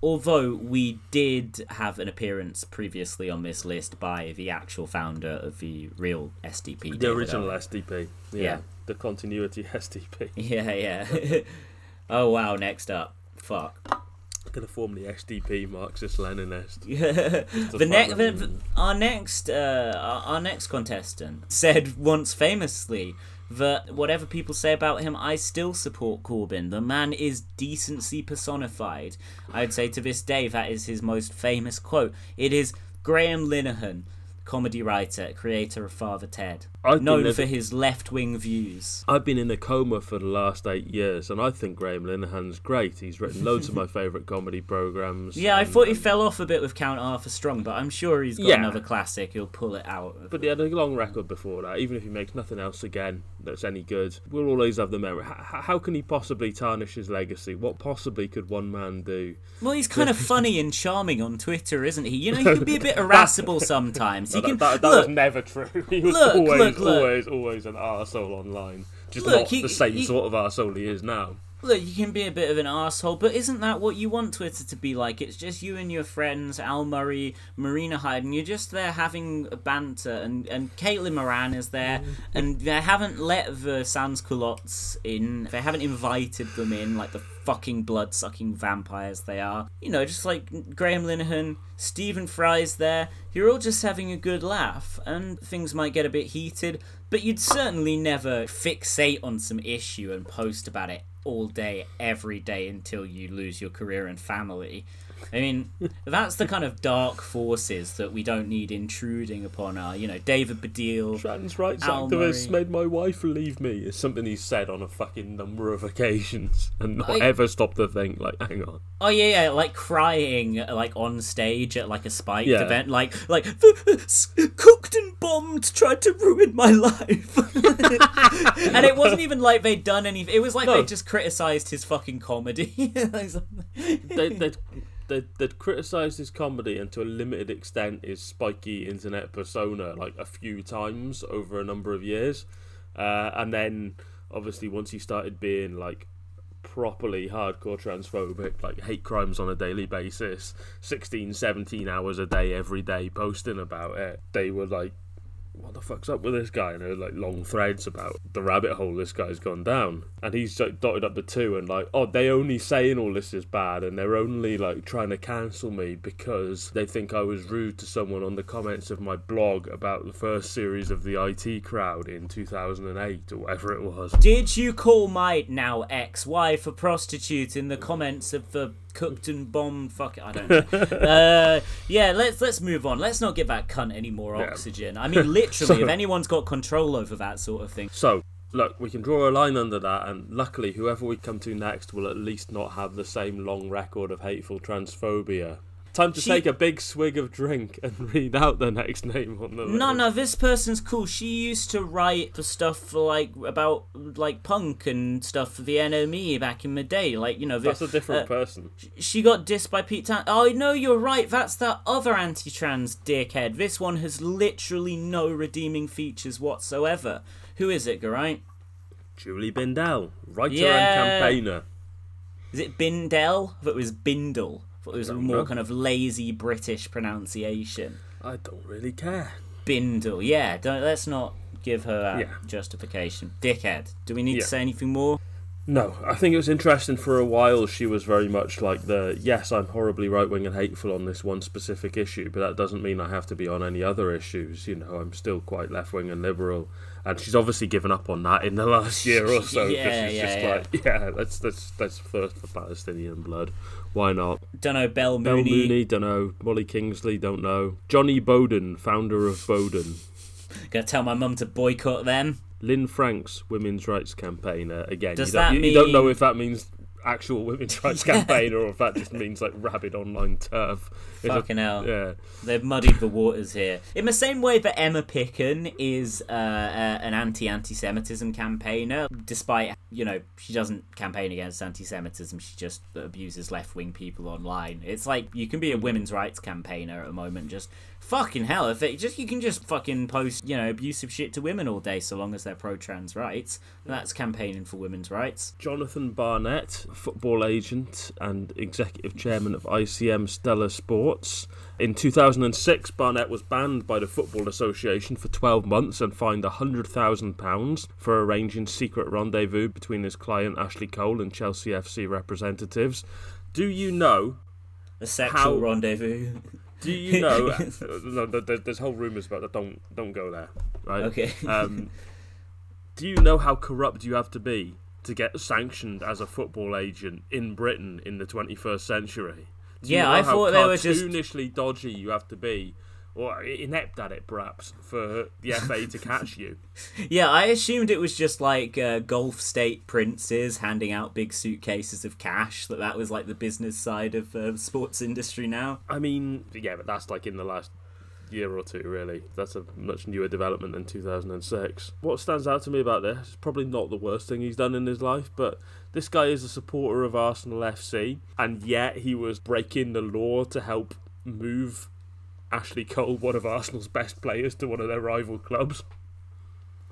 Although we did have an appearance previously on this list by the actual founder of the real SDP. The David original Owen. SDP. Yeah. Yeah. The continuity SDP. Yeah, yeah. oh wow, next up. Fuck. Going to form the SDP Marxist Leninist. the next, the, our next, uh, our, our next contestant said once famously that whatever people say about him, I still support Corbyn. The man is decency personified. I'd say to this day that is his most famous quote. It is Graham Linehan, comedy writer, creator of Father Ted, I've known for his left-wing views. I've been in a coma for the last eight years, and I think Graham Linehan's great. He's written loads of my favourite comedy programmes. Yeah, I thought he fell off a bit with Count Arthur Strong, but I'm sure he's got Yeah. another classic. He'll pull it out. But he had a long record before that. Even if he makes nothing else again that's any good, we'll always have the memory. How, how can he possibly tarnish his legacy? What possibly could one man do? Well, he's kind of funny and charming on Twitter, isn't he? You know, he can be a bit irascible sometimes. He that can that, that look. was never true. He was Look, always, look, look. always, always an arsehole online. Just Look, not he- the same sort of arsehole he is now. Look, you can be a bit of an asshole, but isn't that what you want Twitter to be like? It's just you and your friends, Al Murray, Marina Hyde, and you're just there having a banter, and, and Caitlin Moran is there, mm. and they haven't let the sans culottes in, they haven't invited them in, like the fucking blood sucking vampires they are. You know, just like Graham Linehan, Stephen Fry's there, you're all just having a good laugh, and things might get a bit heated, but you'd certainly never fixate on some issue and post about it all day, every day until you lose your career and family. I mean, that's the kind of dark forces that we don't need intruding upon our, you know, David Baddiel. Trans rights Al activists Murray. made my wife leave me. Is something he's said on a fucking number of occasions, and not I- ever stopped to think. Like, hang on. Oh yeah, yeah, like crying like on stage at like a spiked Yeah. event, like like Cook'd and Bomb'd tried to ruin my life, and it wasn't even like they'd done anything. It was like No. they just criticized his fucking comedy. Something- they, they'd, they'd criticised his comedy and to a limited extent his spiky internet persona like a few times over a number of years. Uh, and then obviously once he started being like properly hardcore transphobic, like hate crimes on a daily basis, 16, 17 hours a day every day posting about it, they were like, what the fuck's up with this guy? And there like long threads about the rabbit hole this guy's gone down. And he's like dotted up the two and like, oh, they only saying all this is bad and they're only like trying to cancel me because they think I was rude to someone on the comments of my blog about the first series of the IT crowd in 2008 or whatever it was. Did you call my now ex-wife a prostitute in the comments of the Cook'd and Bomb'd? Fuck it, I don't know. uh, yeah, let's let's move on. Let's not give that cunt any more Yeah. oxygen. I mean, literally, So- if anyone's got control over that sort of thing, So, look, we can draw a line under that, and luckily, whoever we come to next will at least not have the same long record of hateful transphobia. Time to She- take a big swig of drink and read out the next name on the list. No, no, this person's cool. She used to write the stuff for like about like punk and stuff for the NME back in the day. Like you know, the, That's a different uh, person. She got dissed by Pete Tan. Oh no, you're right. That's that other anti-trans dickhead. This one has literally no redeeming features whatsoever. Who is it, Geraint? Julie Bindel, writer Yeah. and campaigner. Is it Bindel? I thought it was Bindle. Thought it was a more kind of lazy British pronunciation. I don't really care. Bindle. Yeah. Don't. Let's not give her that Yeah. justification. Dickhead. Do we need Yeah. to say anything more? No, I think it was interesting for a while. She was very much like the yes, I'm horribly right wing and hateful on this one specific issue, but that doesn't mean I have to be on any other issues. You know, I'm still quite left wing and liberal, and she's obviously given up on that in the last year or so. Yeah, she's yeah, just yeah. like, yeah, let's let's let's thirst for Palestinian blood. Why not? Don't know. Bel Bel Mooney. Mooney, don't know. Molly Kingsley, don't know. Johnnie Boden, founder of Boden. Gonna tell my mum to boycott them. Lynn Franks, women's rights campaigner. Again, Does you, don't, that you, you don't know if that means actual women's rights campaigner or if that just means like rabid online turf. It's a- Fucking hell. Yeah. They've muddied the waters here. In the same way that Emma Picken is uh, uh, an anti-anti-Semitism campaigner, despite you know she doesn't campaign against anti-Semitism, she just abuses left-wing people online. It's like you can be a women's rights campaigner at a moment, just fucking hell. If it just you can just fucking post you know abusive shit to women all day, so long as they're pro-trans rights. That's campaigning for women's rights. Jonathan Barnett, football agent and executive chairman of ICM Stellar Sports. In 2006, Barnett was banned by the Football Association for 12 months and fined £100,000 for arranging secret rendezvous between his client Ashley Cole and Chelsea FC representatives. Do you know A sexual How- rendezvous. Do you know? no, there- there- there's whole rumours about that. Don't don't go there. Right. Okay. Um, do you know how corrupt you have to be to get sanctioned as a football agent in Britain in the 21st century? Do you Yeah, know I thought they were just- cartoonishly dodgy you have to be, or inept at it perhaps, for the FA to catch you. Yeah, I assumed it was just like uh, Gulf state princes handing out big suitcases of cash. That that was like the business side of uh, sports industry now. I mean, yeah, but that's like in the last year or two, really. That's a much newer development than 2006. What stands out to me about this is probably not the worst thing he's done in his life, but this guy is a supporter of Arsenal FC, and yet he was breaking the law to help move Ashley Cole, one of Arsenal's best players, to one of their rival clubs.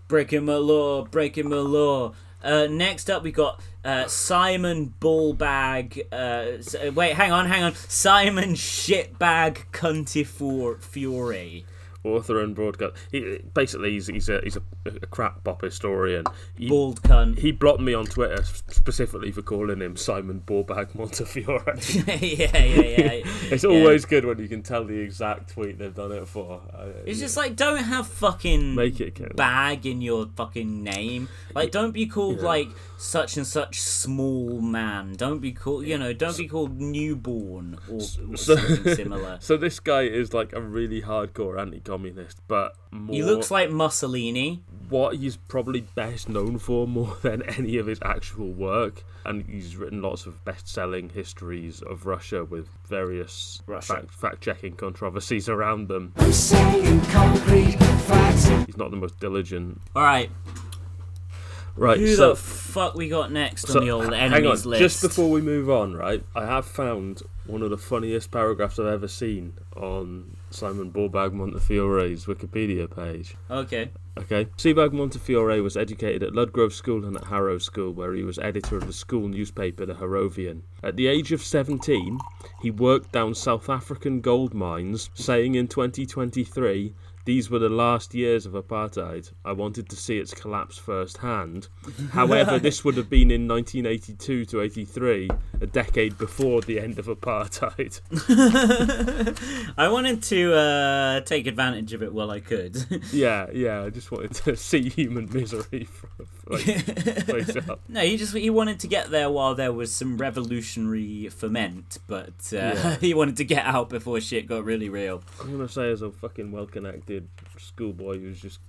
Breaking the law, breaking the law. Uh, next up, we got uh, Simon Bullbag. Uh, uh, wait, hang on, hang on. Simon Shitbag Cuntifor Fury. Author and broadcast. He basically he's he's a he's a, a crap pop historian. He, Bald cunt. he blocked me on Twitter specifically for calling him Simon Borbag Montefiore. yeah, yeah, yeah. it's Yeah. always good when you can tell the exact tweet they've done it for. Uh, It's just like don't have fucking Make it count. bag in your fucking name. Like don't be called Yeah. like such and such small man. Don't be called you know, don't be called newborn or, or so- something similar. So this guy is like a really hardcore anti-communist, but more, He looks like Mussolini. what he's probably best known for more than any of his actual work. And he's written lots of best-selling histories of Russia with various Russia. fact, fact-checking controversies around them. I'm saying concrete facts. He's not the most diligent. Alright, Right, who so the fuck we got next So, on the old hang enemies on, list? just before we move on, right? I have found one of the funniest paragraphs I've ever seen on Simon Ballbag Montefiore's Wikipedia page. Okay. Okay, Sebag Montefiore was educated at Ludgrove School and at Harrow School, where he was editor of the school newspaper, the Harrovian. At the age of 17, he worked down South African gold mines, saying in 2023, these were the last years of apartheid. I wanted to see its collapse firsthand. However, this would have been in 1982 to 83, a decade before the end of apartheid. I wanted to uh, take advantage of it while I could. yeah, yeah, I just wanted to see human misery from, like, face up. no, he just he wanted to get there while there was some revolutionary ferment, but uh, Yeah. he wanted to get out before shit got really real. I'm gonna say as a fucking well-connected schoolboy who's just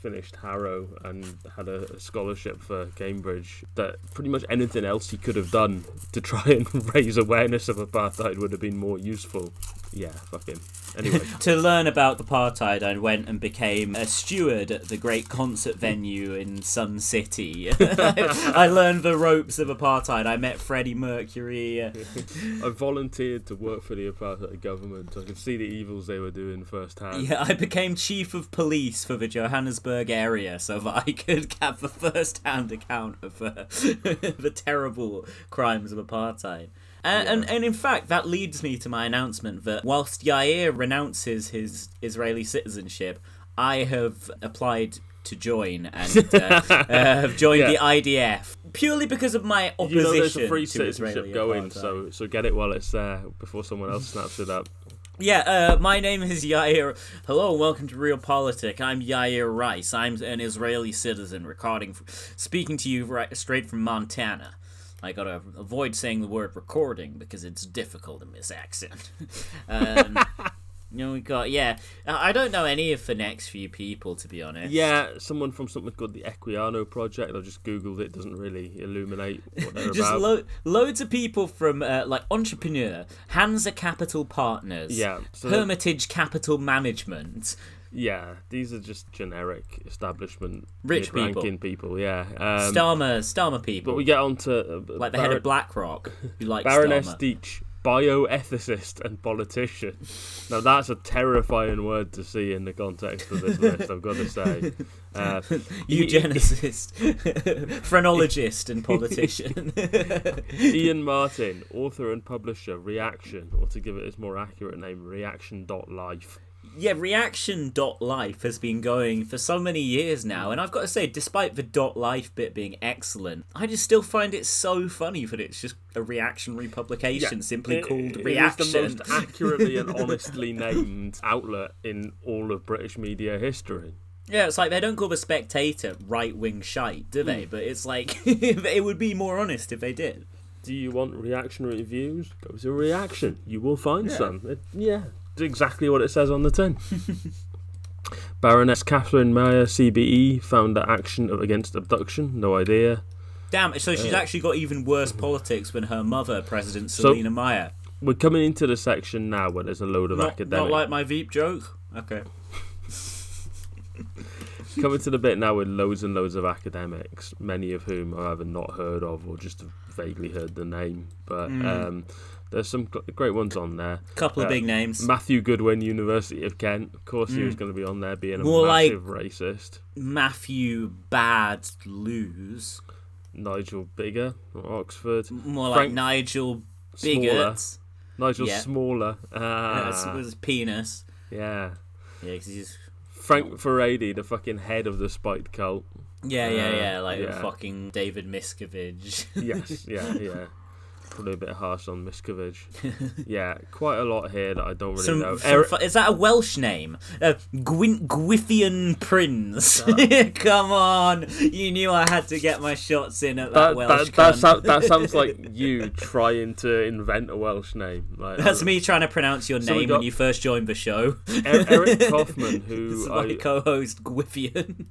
finished Harrow and had a, a scholarship for Cambridge, that pretty much anything else he could have done to try and raise awareness of apartheid would have been more useful. Yeah, fuck him. Anyway, To learn about apartheid, I went and became a steward at the great concert venue in Sun City. I learned the ropes of apartheid. I met Freddie Mercury. I volunteered to work for the apartheid government. I could see the evils they were doing firsthand. Yeah, I became chief of police for the Johannesburg area so that I could have the first-hand account of uh, the terrible crimes of apartheid. And, and and in fact, that leads me to my announcement that whilst Yair renounces his Israeli citizenship, I have applied to join and uh, uh, have joined Yeah. the IDF purely because of my opposition You know there's a free citizenship going, so so get it while it's there before someone else snaps it up. Yeah, uh, my name is Yair. Hello, and welcome to Reel Politik. I'm Yair Rice. I'm an Israeli citizen, recording, speaking to you right straight from Montana. I gotta avoid saying the word recording because it's difficult in this accent. um, you know, we got yeah. I don't know any of the next few people to be honest. Yeah, someone from something called the Equiano Project. I just googled it. Doesn't really illuminate what they're Just about. lo- loads of people from uh, like Entrepreneur, Hansa Capital Partners, Yeah, so Hermitage Capital Management, Yeah, these are just generic establishment Rich people. people. Yeah, um, Starmer, Starmer people. but we get on to uh, like the head of BlackRock, who likes Baroness Starmer. Deech, bioethicist and politician. Now that's a terrifying word to see in the context of this list. I've got to say, uh, eugenicist, phrenologist, and politician. Iain Martin, author and publisher, Reaction, or to give it its more accurate name, Reaction.life. yeah, reaction.life has been going for so many years now, and I've got to say, despite the dot life bit being excellent, I just still find it so funny that it's just a reactionary publication simply It- called it is Reaction. the most accurately and honestly named outlet in all of British media history. Yeah, it's like they don't call the Spectator right wing shite, do they? Hmm. But it's like it would be more honest if they did. Do you want reactionary views? Go to Reaction. You will find some. It- yeah, exactly what it says on the tin. Baroness Catherine Meyer, CBE, found that action against abduction. No idea. Damn, so she's actually got even worse politics than her mother, President So- Selina Meyer. We're coming into the section now where there's a load of Not, academic. not like my Veep joke? Okay. coming to the bit now with loads and loads of academics, many of whom I've either not heard of or just vaguely heard the name. But Hmm. um, there's some great ones on there. Couple of Uh, big names. Matthew Goodwin, University of Kent. Of course, he was going to be on there being a Hmm. More like- massive racist. Matthew Bad Lose. Nigel Biggar Oxford. More like Frank- Nigel Smaller. Nigel Yeah. Smaller. Uh, Ah, was his penis. yeah. Yeah, 'cause he's Frank Furedi, the fucking head of the spiked cult. yeah, yeah, Uh, yeah, like yeah. fucking David Miscavige. Yes, yeah, yeah. Probably a bit harsh on Miscavige. yeah, quite a lot here that I don't really Some, know. some fu- is that a Welsh name? Uh, Gwyn- Gwiffian Prince. Come on, you knew I had to get my shots in at that, that, Welsh that, that, that sounds like you trying to invent a Welsh name. Like That's uh, me trying to pronounce your So name when you first joined the show. E- Eric Kaufmann, This who is my I, co-host Gwiffian.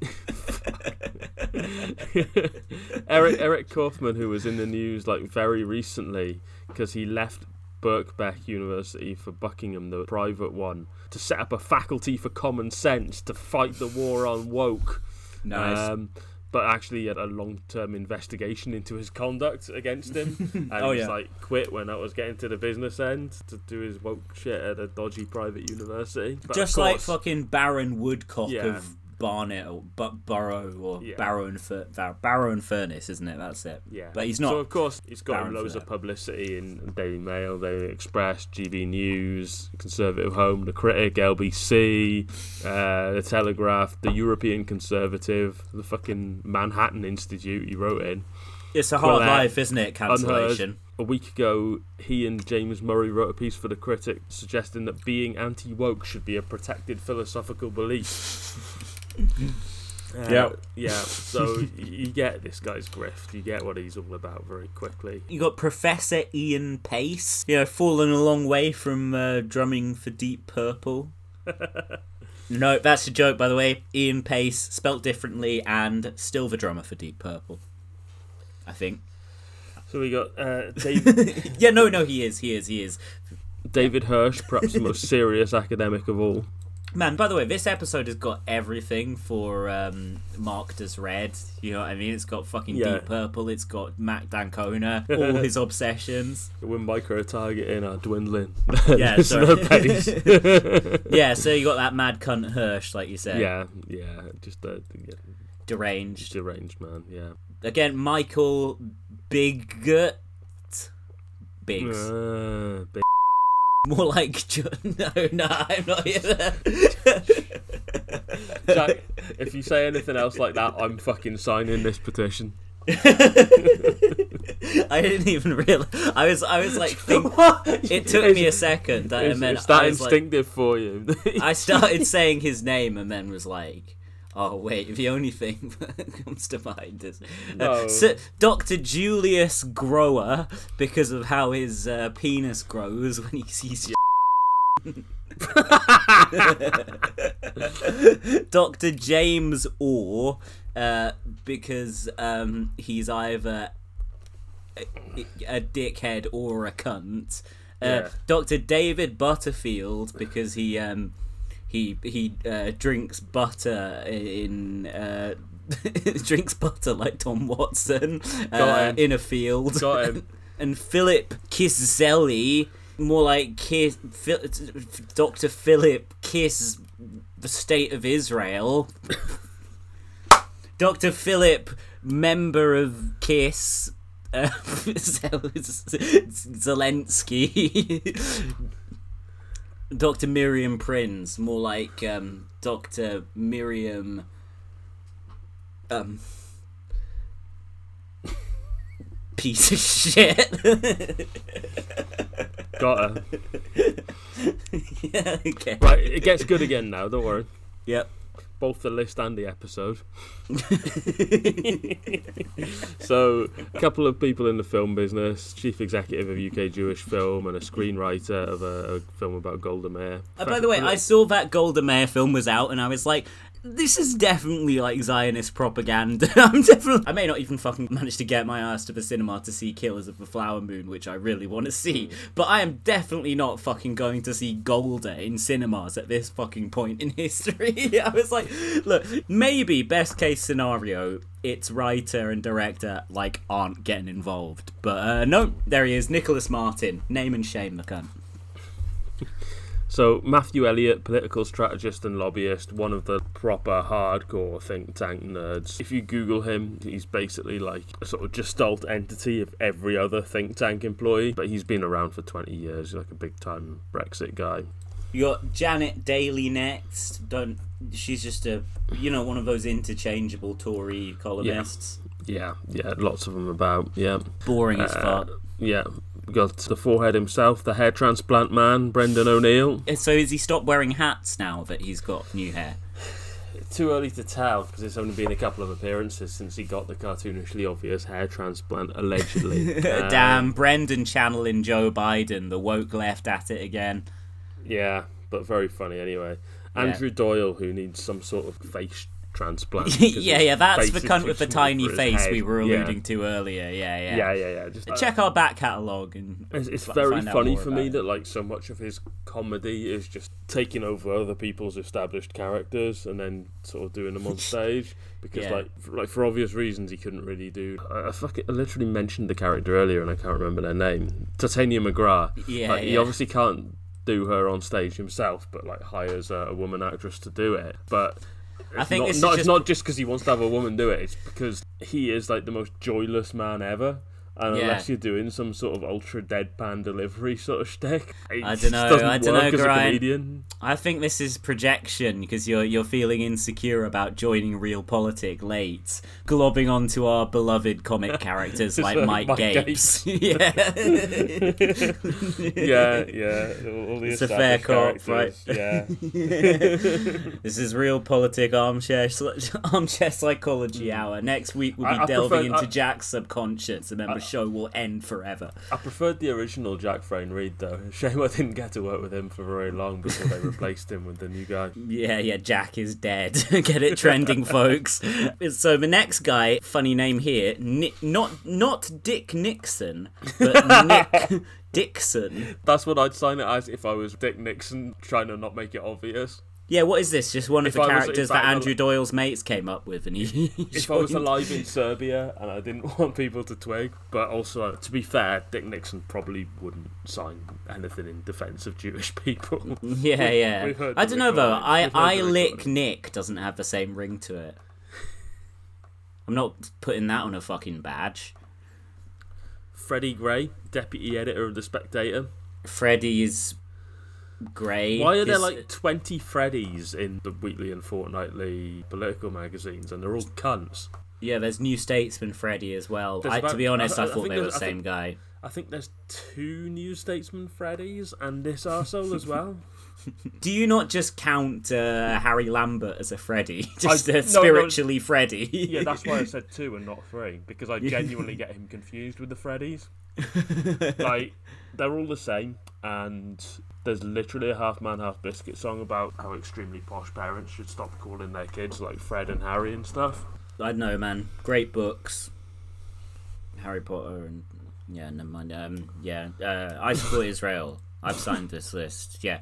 Eric Eric Kaufmann, who was in the news like very recently because he left Birkbeck University for Buckingham, the private one, to set up a faculty for common sense to fight the war on woke. nice. Um, but actually, he had a long-term investigation into his conduct against him, and Oh, he was yeah. like quit when that was getting to the business end to do his woke shit at a dodgy private university. But Just like fucking Baron Woodcock Yeah. of Barnet or but Burrow or Yeah. Barrow and Fur- and Furness, isn't it? That's it. Yeah, But he's not. So of course, he's got Baron loads of publicity in Daily Mail, Daily Express, GB News, Conservative Home, The Critic, LBC, uh, The Telegraph, The European Conservative, the fucking Manhattan Institute. He wrote in. it's a hard Quillette, life, isn't it? Cancellation. UnHerd. A week ago, he and James Murray wrote a piece for The Critic suggesting that being anti woke should be a protected philosophical belief. Uh, Yep. Yeah, so you get this guy's grift. You get what he's all about very quickly. You got Professor Ian Pace, you know, fallen a long way from uh, drumming for Deep Purple. no, that's a joke, by the way. Ian Pace, spelt differently, and still the drummer for Deep Purple. I think. So we got uh, Dave, Yeah, no, no, he is, he is, he is. David Hirsh, perhaps the most serious academic of all. Man, by the way, this episode has got everything for um, marked as red. You know what I mean? It's got fucking Yeah. Deep Purple. It's got Matt d'Ancona, all his obsessions. When micro targeting are dwindling. Yeah, sorry. Yeah, so you got that mad cunt Hirsh, like you said, yeah, yeah, just a yeah, deranged. deranged man. Yeah. Again, Michael Bigot. Biggs. Uh, big More like Jo- no, no, I'm not either. Jack, if you say anything else like that, I'm fucking signing this petition. I didn't even realize. I was, I was like, think, it took me a second, It's, and then that I was like, instinctive for you. I started saying his name and then was like, oh wait, the only thing that comes to mind is uh, so, Dr. Julius Grower because of how his uh, penis grows when he sees. You. Dr. James Orr uh, because um, he's either a, a dickhead or a cunt. Uh, Yeah. Dr. David Butterfield because he um, he he uh, drinks butter in uh, drinks butter like Tom Watson uh, in a field. Got him. and Philip Kiszely, more like Kiss, Phil, Dr. Philip Kiss, the State of Israel. Dr. Philip, member of Kiss. Uh, Zelensky. Dr. Miriam Prince, more like um, Dr. Miriam. Um, piece of shit. Got her. yeah, okay. Right, it gets good again now. Don't worry. Yep. Both the list and the episode. so, a couple of people in the film business, chief executive of UK Jewish Film, and a screenwriter of a, a film about Golda Meir. Uh, by the way, I saw that Golda Meir film was out, and I was like, this is definitely like Zionist propaganda. I'm definitely. I may not even fucking manage to get my ass to the cinema to see Killers of the Flower Moon, which I really want to see. But I am definitely not fucking going to see Golda in cinemas at this fucking point in history. I was like, look, maybe best case scenario, its writer and director like aren't getting involved. But uh, no, there he is, Nicholas Martin. Name and shame the cunt. So Matthew Elliott, political strategist and lobbyist, one of the proper hardcore think tank nerds. If you Google him, he's basically like a sort of gestalt entity of every other think tank employee. But he's been around for 20 years, like a big time Brexit guy. You got Janet Daley next. Don't she's just a you know one of those interchangeable Tory columnists. Yeah, yeah, lots of them about. Yeah, Boring as Uh, fuck. yeah. We got the forehead himself, the hair transplant man, Brendan O'Neill. So has he stopped wearing hats now that he's got new hair? Too early to tell because it's only been a couple of appearances since he got the cartoonishly obvious hair transplant, allegedly. Uh, Damn, Brendan channeling Joe Biden, the woke left at it again. Yeah, but very funny anyway. Andrew Doyle, who needs some sort of face transplant. yeah, yeah, that's the cunt with the tiny face head. we were Yeah. alluding to earlier. Yeah, yeah. Yeah, yeah, yeah. Just Check our back catalogue and It's, it's very funny for me it. that like so much of his comedy is just taking over other people's established characters and then sort of doing them on stage because Yeah. like for, like for obvious reasons he couldn't really do. I, I fucking I literally mentioned the character earlier and I can't remember their name. Titania McGrath. Yeah, like, he obviously can't do her on stage himself, but like hires a, a woman actress to do it. But I think not, not, just- it's not just because he wants to have a woman do it. It's because he is like the most joyless man ever. And Yeah. unless you're doing some sort of ultra deadpan delivery sort of shtick, I dunno, doesn't I as a Brian. I think this is projection because you're you're feeling insecure about joining Reel Politik late, globbing onto our beloved comic characters like like Mike, Mike Gapes. yeah. Yeah, yeah. All, the It's a fair cop, right? Yeah. This is Reel Politik armchair armchair psychology hour. Next week we'll be Hmm. I- I delving prefer- into I- Jack's subconscious, and then the show will end forever. I preferred the original Jack Frayne Reed though. Shame I didn't get to work with him for very long before they replaced him with the new guy. Yeah, yeah, Jack is dead. Get it trending, folks. So the next guy, funny name here, Ni- not not Dick Nixon, but Nick Dixon. That's what I'd sign it as if I was Dick Nixon trying to not make it obvious. Yeah, what is this? Just one of If the I characters if that was- Andrew Doyle's mates came up with, and he. if I was alive in Serbia and I didn't want people to twig, but also to be fair, Dick Nixon probably wouldn't sign anything in defence of Jewish people. Yeah, yeah. I don't know though. I I lick. Nick doesn't have the same ring to it. I'm not putting that on a fucking badge. Freddie Gray, deputy editor of the Spectator. Freddie's grey. Why are there like twenty Freddies in the weekly and fortnightly political magazines, and they're all cunts? Yeah, there's New Statesman Freddie as well. There's I, to be honest, I- I, I thought they were the there's- I same think- guy. I think there's two New Statesman Freddies and this arsehole as well. Do you not just count uh, Harry Lambert as a Freddy? Just I- a no, no. spiritually Freddy? Yeah, that's why I said two and not three because I genuinely get him confused with the Freddies. like they're all the same, and there's literally a half man, half biscuit song about how extremely posh parents should stop calling their kids like Fred and Harry and stuff. I know, man. Great books. Harry Potter and yeah, never mind. Um, yeah, uh, I support Israel. I've signed this list. Yeah,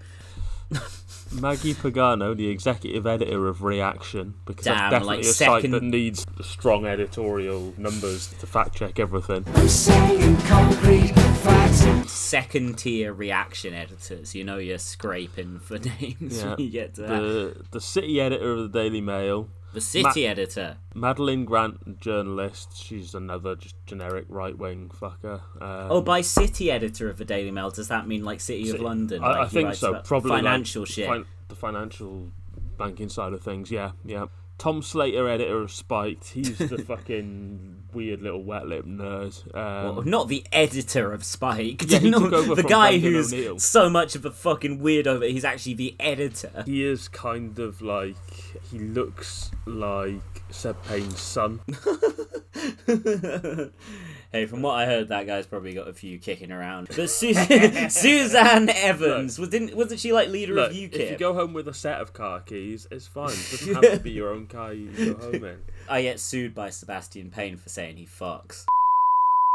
Maggie Pagano, the executive editor of Reaction, because Damn, that's definitely like a second- site that needs strong editorial numbers to fact check everything. I'm saying concrete facts and second tier reaction editors. You know you're scraping for names Yeah. when you get to that. The the city editor of the Daily Mail, The city editor. Madeline Grant, journalist. She's another just generic right wing fucker. Um, Oh, by city editor of the Daily Mail, does that mean like City of London? I, Like I think so. Probably like financial shit. fin- the financial banking side of things. Yeah, yeah. Tom Slater, editor of Spiked. He's the fucking weird little wet lip nerd. Um, Well, not the editor of Spike. Yeah, he Not took over the guy Brendan who's O'Neill. so much of a fucking weirdo that he's actually the editor. he is kind of like he looks like Seb Payne's son. hey, from what I heard, that guy's probably got a few kicking around. But Su- Suzanne Evans was didn't wasn't she like leader Look, of UKIP? if you go home with a set of car keys, it's fine. It doesn't have to be your own car you go home in. I get sued by Sebastian Payne for saying he fucks.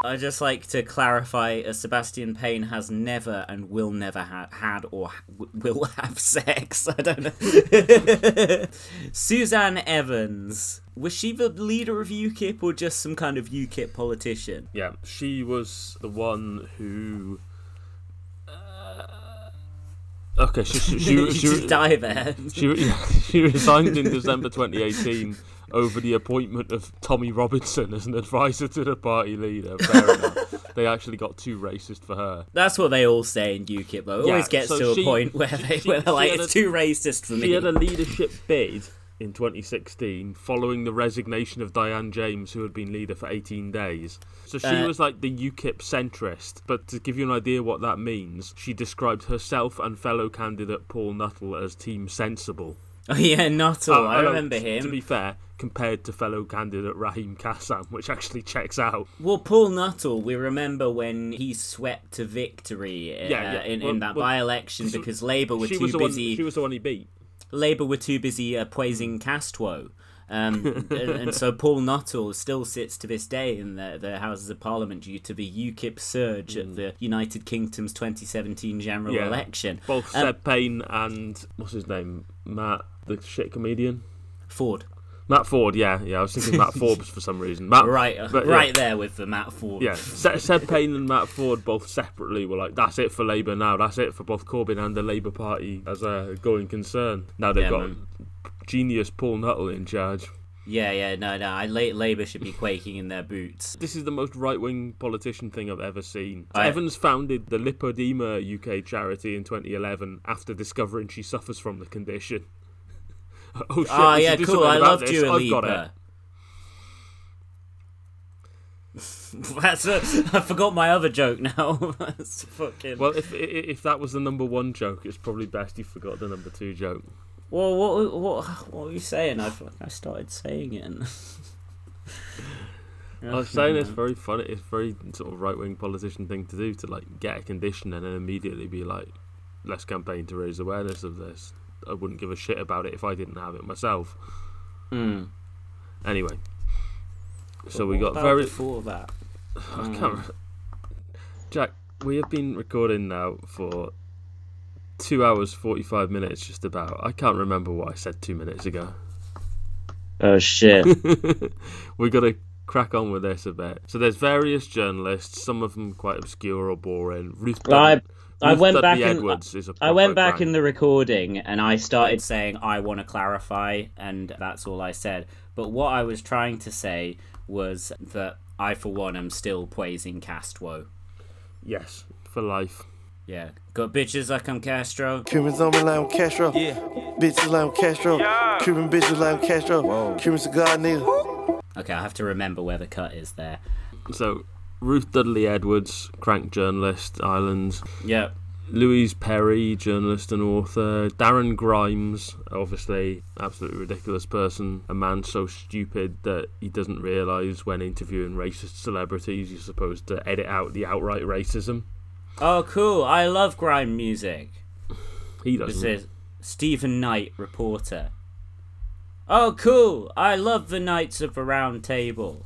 I just like to clarify: uh, Sebastian Payne has never and will never ha- had or ha- will have sex. I don't know. Suzanne Evans was she the leader of UKIP or just some kind of UKIP politician? Yeah, she was the one who. Uh, Okay, she she, she, you she, just die there. she, she resigned in December 2018 over the appointment of Tommy Robinson as an advisor to the party leader. Fair enough. They actually got too racist for her. That's what they all say in UKIP, though. It Yeah, always gets so to she- a point where, they, she- where they're like, it's a- too racist for me. She had a leadership bid in 2016 following the resignation of Diane James, who had been leader for 18 days. So she Uh, was like the UKIP centrist. But to give you an idea what that means, she described herself and fellow candidate Paul Nuttall as team sensible. Oh, yeah, Nuttall. Oh, I remember t- him. To be fair, compared to fellow candidate Raheem Kassam, which actually checks out. Well, Paul Nuttall, we remember when he swept to victory uh, Yeah, yeah. in, Well- in that well, by-election because Labour were too the one. busy. She was the one he beat. Labour were too busy uh, praising Castro. Um, and, and so Paul Nuttall still sits to this day in the, the Houses of Parliament due to the UKIP surge at the United Kingdom's 2017 general Mm. Yeah. election. Both Um, Seb Payne and what's his name, Matt, the shit comedian. Ford. Matt Ford, yeah, yeah. I was thinking Matt Forbes for some reason. Matt, Right, uh, but, yeah. right there with the Matt Ford. Yeah, Seb Payne and Matt Ford both separately were like, "That's it for Labour now. That's it for both Corbyn and the Labour Party as a going concern." Now they've Yeah, got man. Genius Paul Nuttall in charge. Yeah, yeah, no, no. I, La- Labour should be quaking in their boots. This is the most right-wing politician thing I've ever seen. Oh, I- Evans founded the Lipoedema UK charity in 2011 after discovering she suffers from the condition. oh shit! Ah, we yeah, cool. I love this. Dua I've got it. Lipa. That's a, I forgot my other joke now. That's fucking. Well, if if that was the number one joke, it's probably best you forgot the number two joke. Well, what what what were you saying? I I started saying it. And... I was saying it's very funny. It's very sort of right wing politician thing to do to like get a condition and then immediately be like, let's campaign to raise awareness of this. I wouldn't give a shit about it if I didn't have it myself. Mm. Anyway, so we got very. before that. I can't. re- Jack, we have been recording now for two hours forty five minutes, just about. I can't remember what I said two minutes ago. Oh shit! we got to crack on with this a bit. So there's various journalists, some of them quite obscure or boring. Ruth, I- Ruth went Dudley back Edwards is a I went back in the recording and I started saying I want to clarify, and that's all I said. But what I was trying to say was that I, for one, am still praising Castro. Yes, for life. Yeah, got bitches like I'm Castro. Cubans on me like I'm Castro. Yeah. Bitches like I'm Castro. Cuban bitches like I'm Castro. Cubans a god nigga. Okay, I have to remember where the cut is there. So Ruth Dudley Edwards, crank journalist, Ireland. Yep. Louise Perry, journalist and author. Darren Grimes, obviously, absolutely ridiculous person. A man so stupid that he doesn't realise when interviewing racist celebrities you're supposed to edit out the outright racism. Oh, cool. I love grime music. He doesn't. This is Stephen Knight, reporter. Oh, cool. I love the Knights of the Round Table.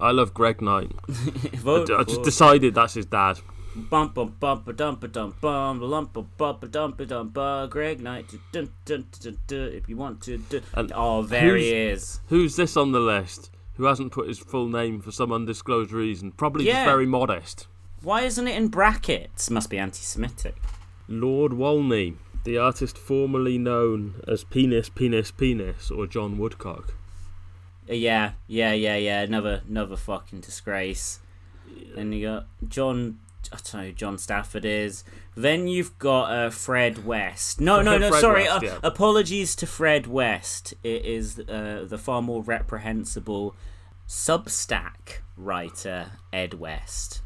I love Greg Knight. Vote I just decided that's his dad. Bum bum bum ba dum ba dum bum lump ba bum ba dum ba dum ba Greg Knight dun, dun, dun, dun, dun, if you want to dun. And oh there he is Who's this on the list? Who hasn't put his full name for some undisclosed reason? Probably Yeah. just very modest. Why isn't it in brackets? Must be anti-semitic. Lord Walney, the artist formerly known as Penis Penis Penis or John Woodcock. Uh, yeah yeah yeah yeah. Another another fucking disgrace. Then you got John I don't know who John Stafford is. Then you've got uh, Fred West. No no no sorry West, uh, yeah. apologies to Fred West. It is uh, the far more reprehensible Substack writer Ed West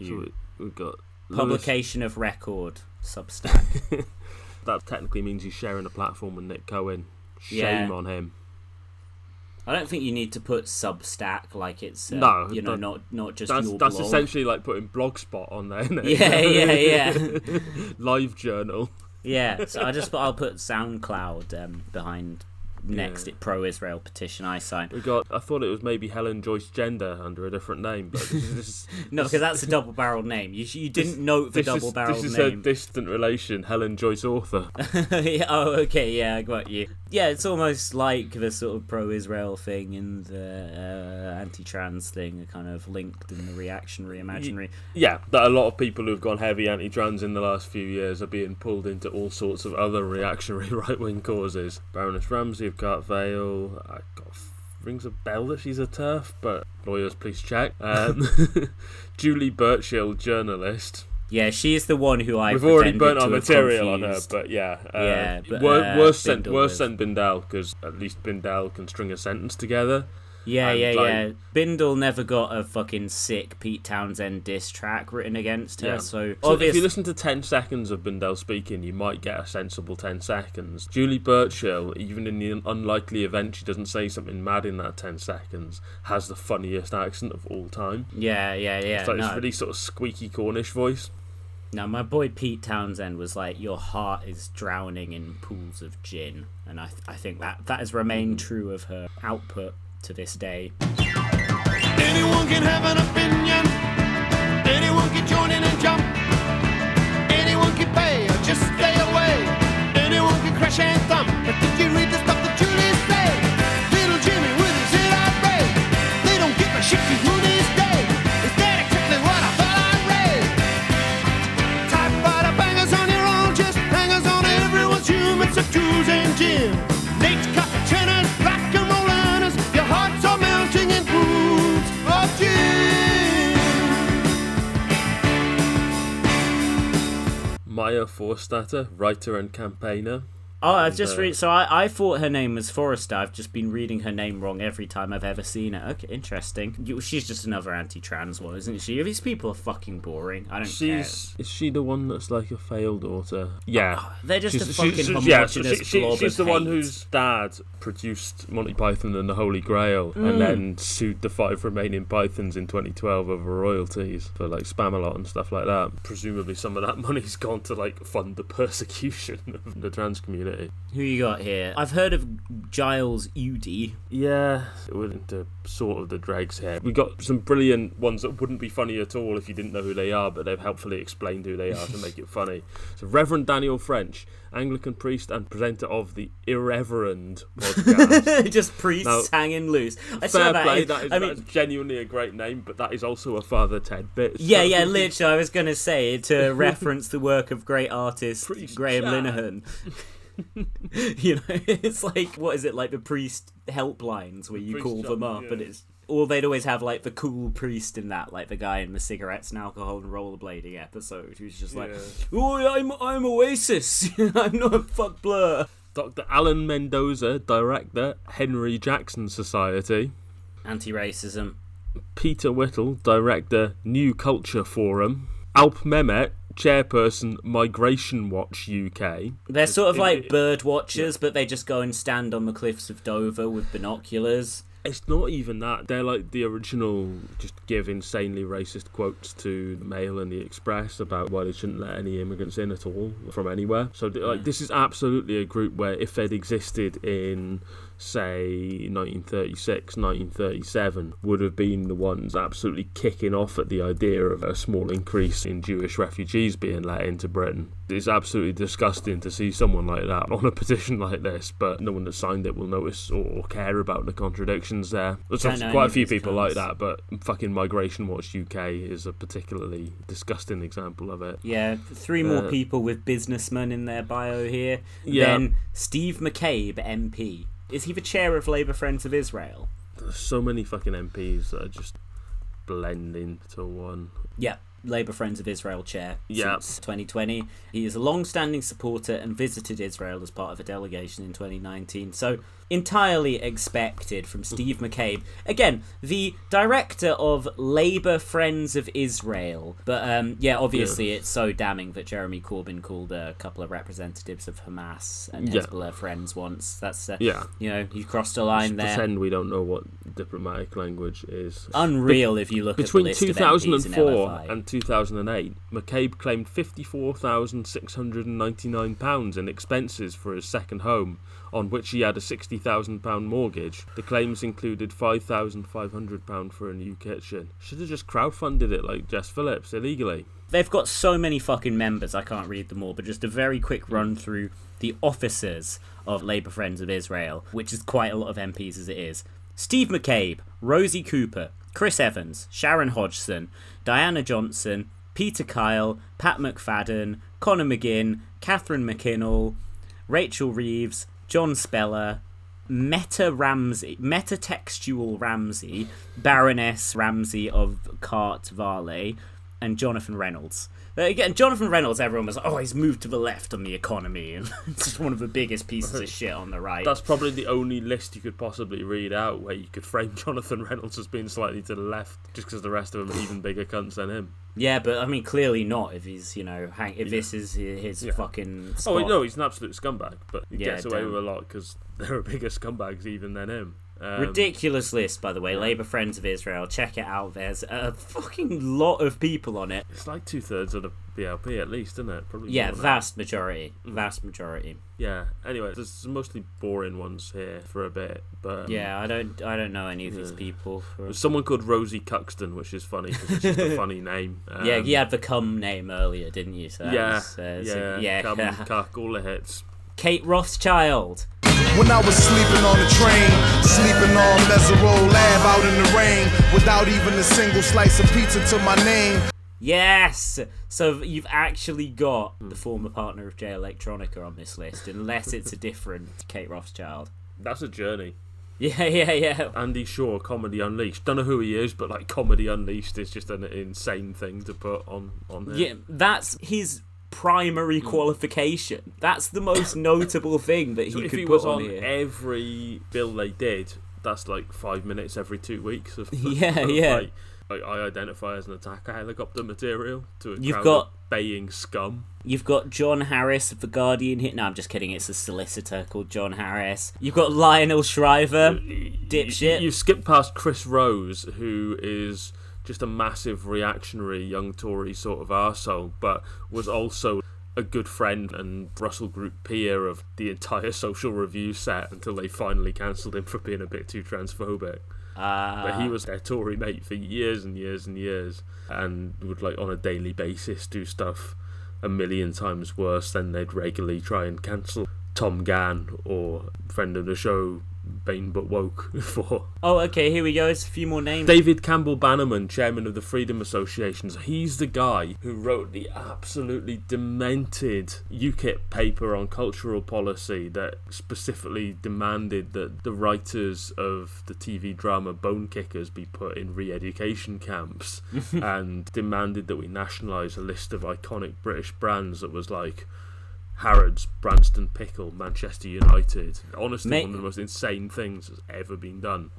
So we- we've got Lewis- publication of record Substack. That technically means he's sharing a platform with Nick Cohen. Shame Yeah. on him. I don't think you need to put Substack like it's uh, No, you know that- not not just That's that's blog. essentially like putting Blogspot on there. Isn't it? Yeah, yeah, yeah, Live journal. yeah. So I just I'll put SoundCloud um, behind next pro-Israel petition I signed. We got. I thought it was maybe Helen Joyce Gender under a different name, but this is, this No, because that's a double-barreled name. You, you didn't note the this double-barreled this is name. a distant relation. Helen Joyce Author. Yeah, oh, okay, yeah, I got you. Yeah, it's almost like the sort of pro-Israel thing and the uh, anti-trans thing are kind of linked in the reactionary imaginary. Yeah, that a lot of people who've gone heavy anti-trans in the last few years are being pulled into all sorts of other reactionary right-wing causes. Baroness Ramsay Cartvale. I got rings a bell that she's a turf, but lawyers please check. Um, Julie Burchill, journalist. Yeah, she's the one who I. We've already burnt our material on her, but yeah, uh, Yeah, but, uh, worse than Bindel worse than Bindal because at least Bindal can string a sentence together. Yeah, and, yeah, like- yeah. Bindle never got a fucking sick Pete Townshend diss track written against her, Yeah. so, So if you listen to 10 seconds of Bindle speaking, you might get a sensible 10 seconds. Julie Burchill, even in the unlikely event she doesn't say something mad in that 10 seconds, has the funniest accent of all time. Yeah, yeah, yeah. It's like no. this really sort of squeaky Cornish voice. Now, my boy Pete Townshend was like, "Your heart is drowning in pools of gin," and I, I think that that has remained mm. true of her output to this day. Anyone can have an opinion. Anyone can join in and jump. Anyone can pay or just stay away. Anyone can crash and thump. But did you read the stuff that Julie Maya writer and campaigner. Oh, I've just uh, read. So I, I thought her name was Forrester. I've just been reading her name wrong every time I've ever seen it. Okay, interesting. You- She's just another anti-trans one, isn't she? These people are fucking boring. I don't She's is she the one that's like a failed daughter? Yeah, care. They're just a fucking she's- homogenous yeah, she- she- blob she's the one whose dad produced Monty Python and the Holy Grail, Mm. and then sued the five remaining Pythons in 2012 over royalties for like Spamalot and stuff like that. Presumably, some of that money's gone to like fund the persecution of the trans community. Who you got here? I've heard of Giles Udy. Yeah, we're into sort of the dregs here. We got some brilliant ones that wouldn't be funny at all if you didn't know who they are, but they've helpfully explained who they are to make it funny. So, Reverend Daniel French, Anglican priest and presenter of the Irreverend podcast. just priests Now, hanging loose. I Fair that. play, in- that is, I mean, is genuinely a great name, but that is also a Father Ted bit. yeah, so- yeah, literally. I was gonna say to reference the work of great artist Priest Graham Chad. Linehan. you know, it's like what is it like the priest helplines where you call them up, yeah. and it's or they'd always have like the cool priest in that, like the guy in the cigarettes and alcohol and rollerblading episode, who's just like, Yeah. "Oh, I'm I'm Oasis. I'm not a fuck blur." Dr. Alan Mendoza, director, Henry Jackson Society. Anti-racism. Peter Whittle, director, New Culture Forum. Alp Mehmet, chairperson, Migration Watch UK. They're sort of like bird watchers, but they just go and stand on the cliffs of Dover with binoculars. It's not even that. They're like the original, just give insanely racist quotes to the Mail and the Express about why they shouldn't let any immigrants in at all from anywhere. So, like, this is absolutely a group where if they'd existed in, say, 1936, 1937, would have been the ones absolutely kicking off at the idea of a small increase in Jewish refugees being let into Britain. It's absolutely disgusting to see someone like that on a petition like this, but no one that signed it will notice or care about the contradictions there. There's know quite a few people like that, but fucking Migration Watch UK is a particularly disgusting example of it. Yeah, three more Uh, people with businessmen in their bio here. Yeah. Then Steve McCabe, MP. Is he the chair of Labour Friends of Israel? There's so many fucking MPs that are just blend into one. Yeah, Labour Friends of Israel chair Yeah. since 2020. He is a long-standing supporter and visited Israel as part of a delegation in 2019. So entirely expected from Steve McCabe. Again, the director of Labour Friends of Israel. But um, yeah, obviously it's so damning that Jeremy Corbyn called a couple of representatives of Hamas and Yeah. Hezbollah friends once. That's uh, Yeah. you know, you crossed a line there. Pretend we don't know what diplomatic language is. Unreal if you look Between at the list of MPs 2004 and 2008, McCabe claimed £54,699 in expenses for his second home, on which he had a £60,000 mortgage. The claims included £5,500 for a new kitchen. Should have just crowdfunded it like Jess Phillips illegally. They've got so many fucking members, I can't read them all, but just a very quick run through the officers of Labour Friends of Israel, which is quite a lot of MPs as it is. Steve McCabe, Rosie Cooper, Chris Evans, Sharon Hodgson, Diana Johnson, Peter Kyle, Pat McFadden, Conor McGinn, Catherine McKinnell, Rachel Reeves, John Spellar, Meta Ramsay, Metatextual Ramsay, Baroness Ramsay of Cartvale, and Jonathan Reynolds. Again, Jonathan Reynolds, everyone was like, oh, he's moved to the left on the economy, and it's just one of the biggest pieces of shit on the right. That's probably the only list you could possibly read out where you could frame Jonathan Reynolds as being slightly to the left, just because the rest of them are even bigger cunts than him. Yeah, but I mean, clearly not if he's, you know, hang- if this is his, Yeah. fucking. Oh, no, he's an absolute scumbag, but he Yeah, gets away damn. with a lot because there are bigger scumbags even than him. Um, Ridiculous list, by the way. Labour Friends of Israel. Check it out. There's a fucking lot of people on it. It's like two thirds of the PLP at least, isn't it? Probably. Yeah, than that. vast majority. Vast majority. Yeah. Anyway, there's mostly boring ones here for a bit, but um, Yeah, I don't, I don't know any of these people. For... Someone called Rosie Cuxton, which is funny because it's just a funny name. Um, Yeah, you had the cum name earlier, didn't you? So Yeah, was, uh, yeah, so- yeah. Come, cuck, all the hits. Kate Rothschild. When I was sleeping on the train, sleeping on Mesero Lab out in the rain, without even a single slice of pizza to my name. Yes. So you've actually got the former partner of Jay Electronica on this list, unless it's a different Kate Rothschild. That's a journey. Yeah, yeah, yeah. Andy Shaw, Comedy Unleashed. Don't know who he is, but like Comedy Unleashed is just an insane thing to put on on there. Yeah, that's his primary hmm. qualification. That's the most notable thing that So he if could he put was on on here. every bill they did, that's like five minutes every two weeks of, Yeah, of, yeah. Like, like, I identify as an attacker helicopter material to a You've crowd got- of baying scum. You've got John Harris of The Guardian here. No, I'm just kidding. It's a solicitor called John Harris. You've got Lionel Shriver, uh, dipshit. You, you skip past Chris Rose, who is just a massive reactionary young Tory sort of arsehole, but was also a good friend and Russell Group peer of the entire social review set until they finally cancelled him for being a bit too transphobic. Uh, But he was their Tory mate for years and years and years, and would like on a daily basis do stuff a million times worse than they'd regularly try and cancel Tom Gann or friend of the show Bane but woke for. oh, okay. Here we go. It's a few more names. David Campbell Bannerman, chairman of the Freedom Associations, he's the guy who wrote the absolutely demented UKIP paper on cultural policy that specifically demanded that the writers of the TV drama Bonekickers be put in re education camps and demanded that we nationalise a list of iconic British brands that was like. Harrods, Branston Pickle, Manchester United. Honestly, Mate- one of the most insane things that's ever been done.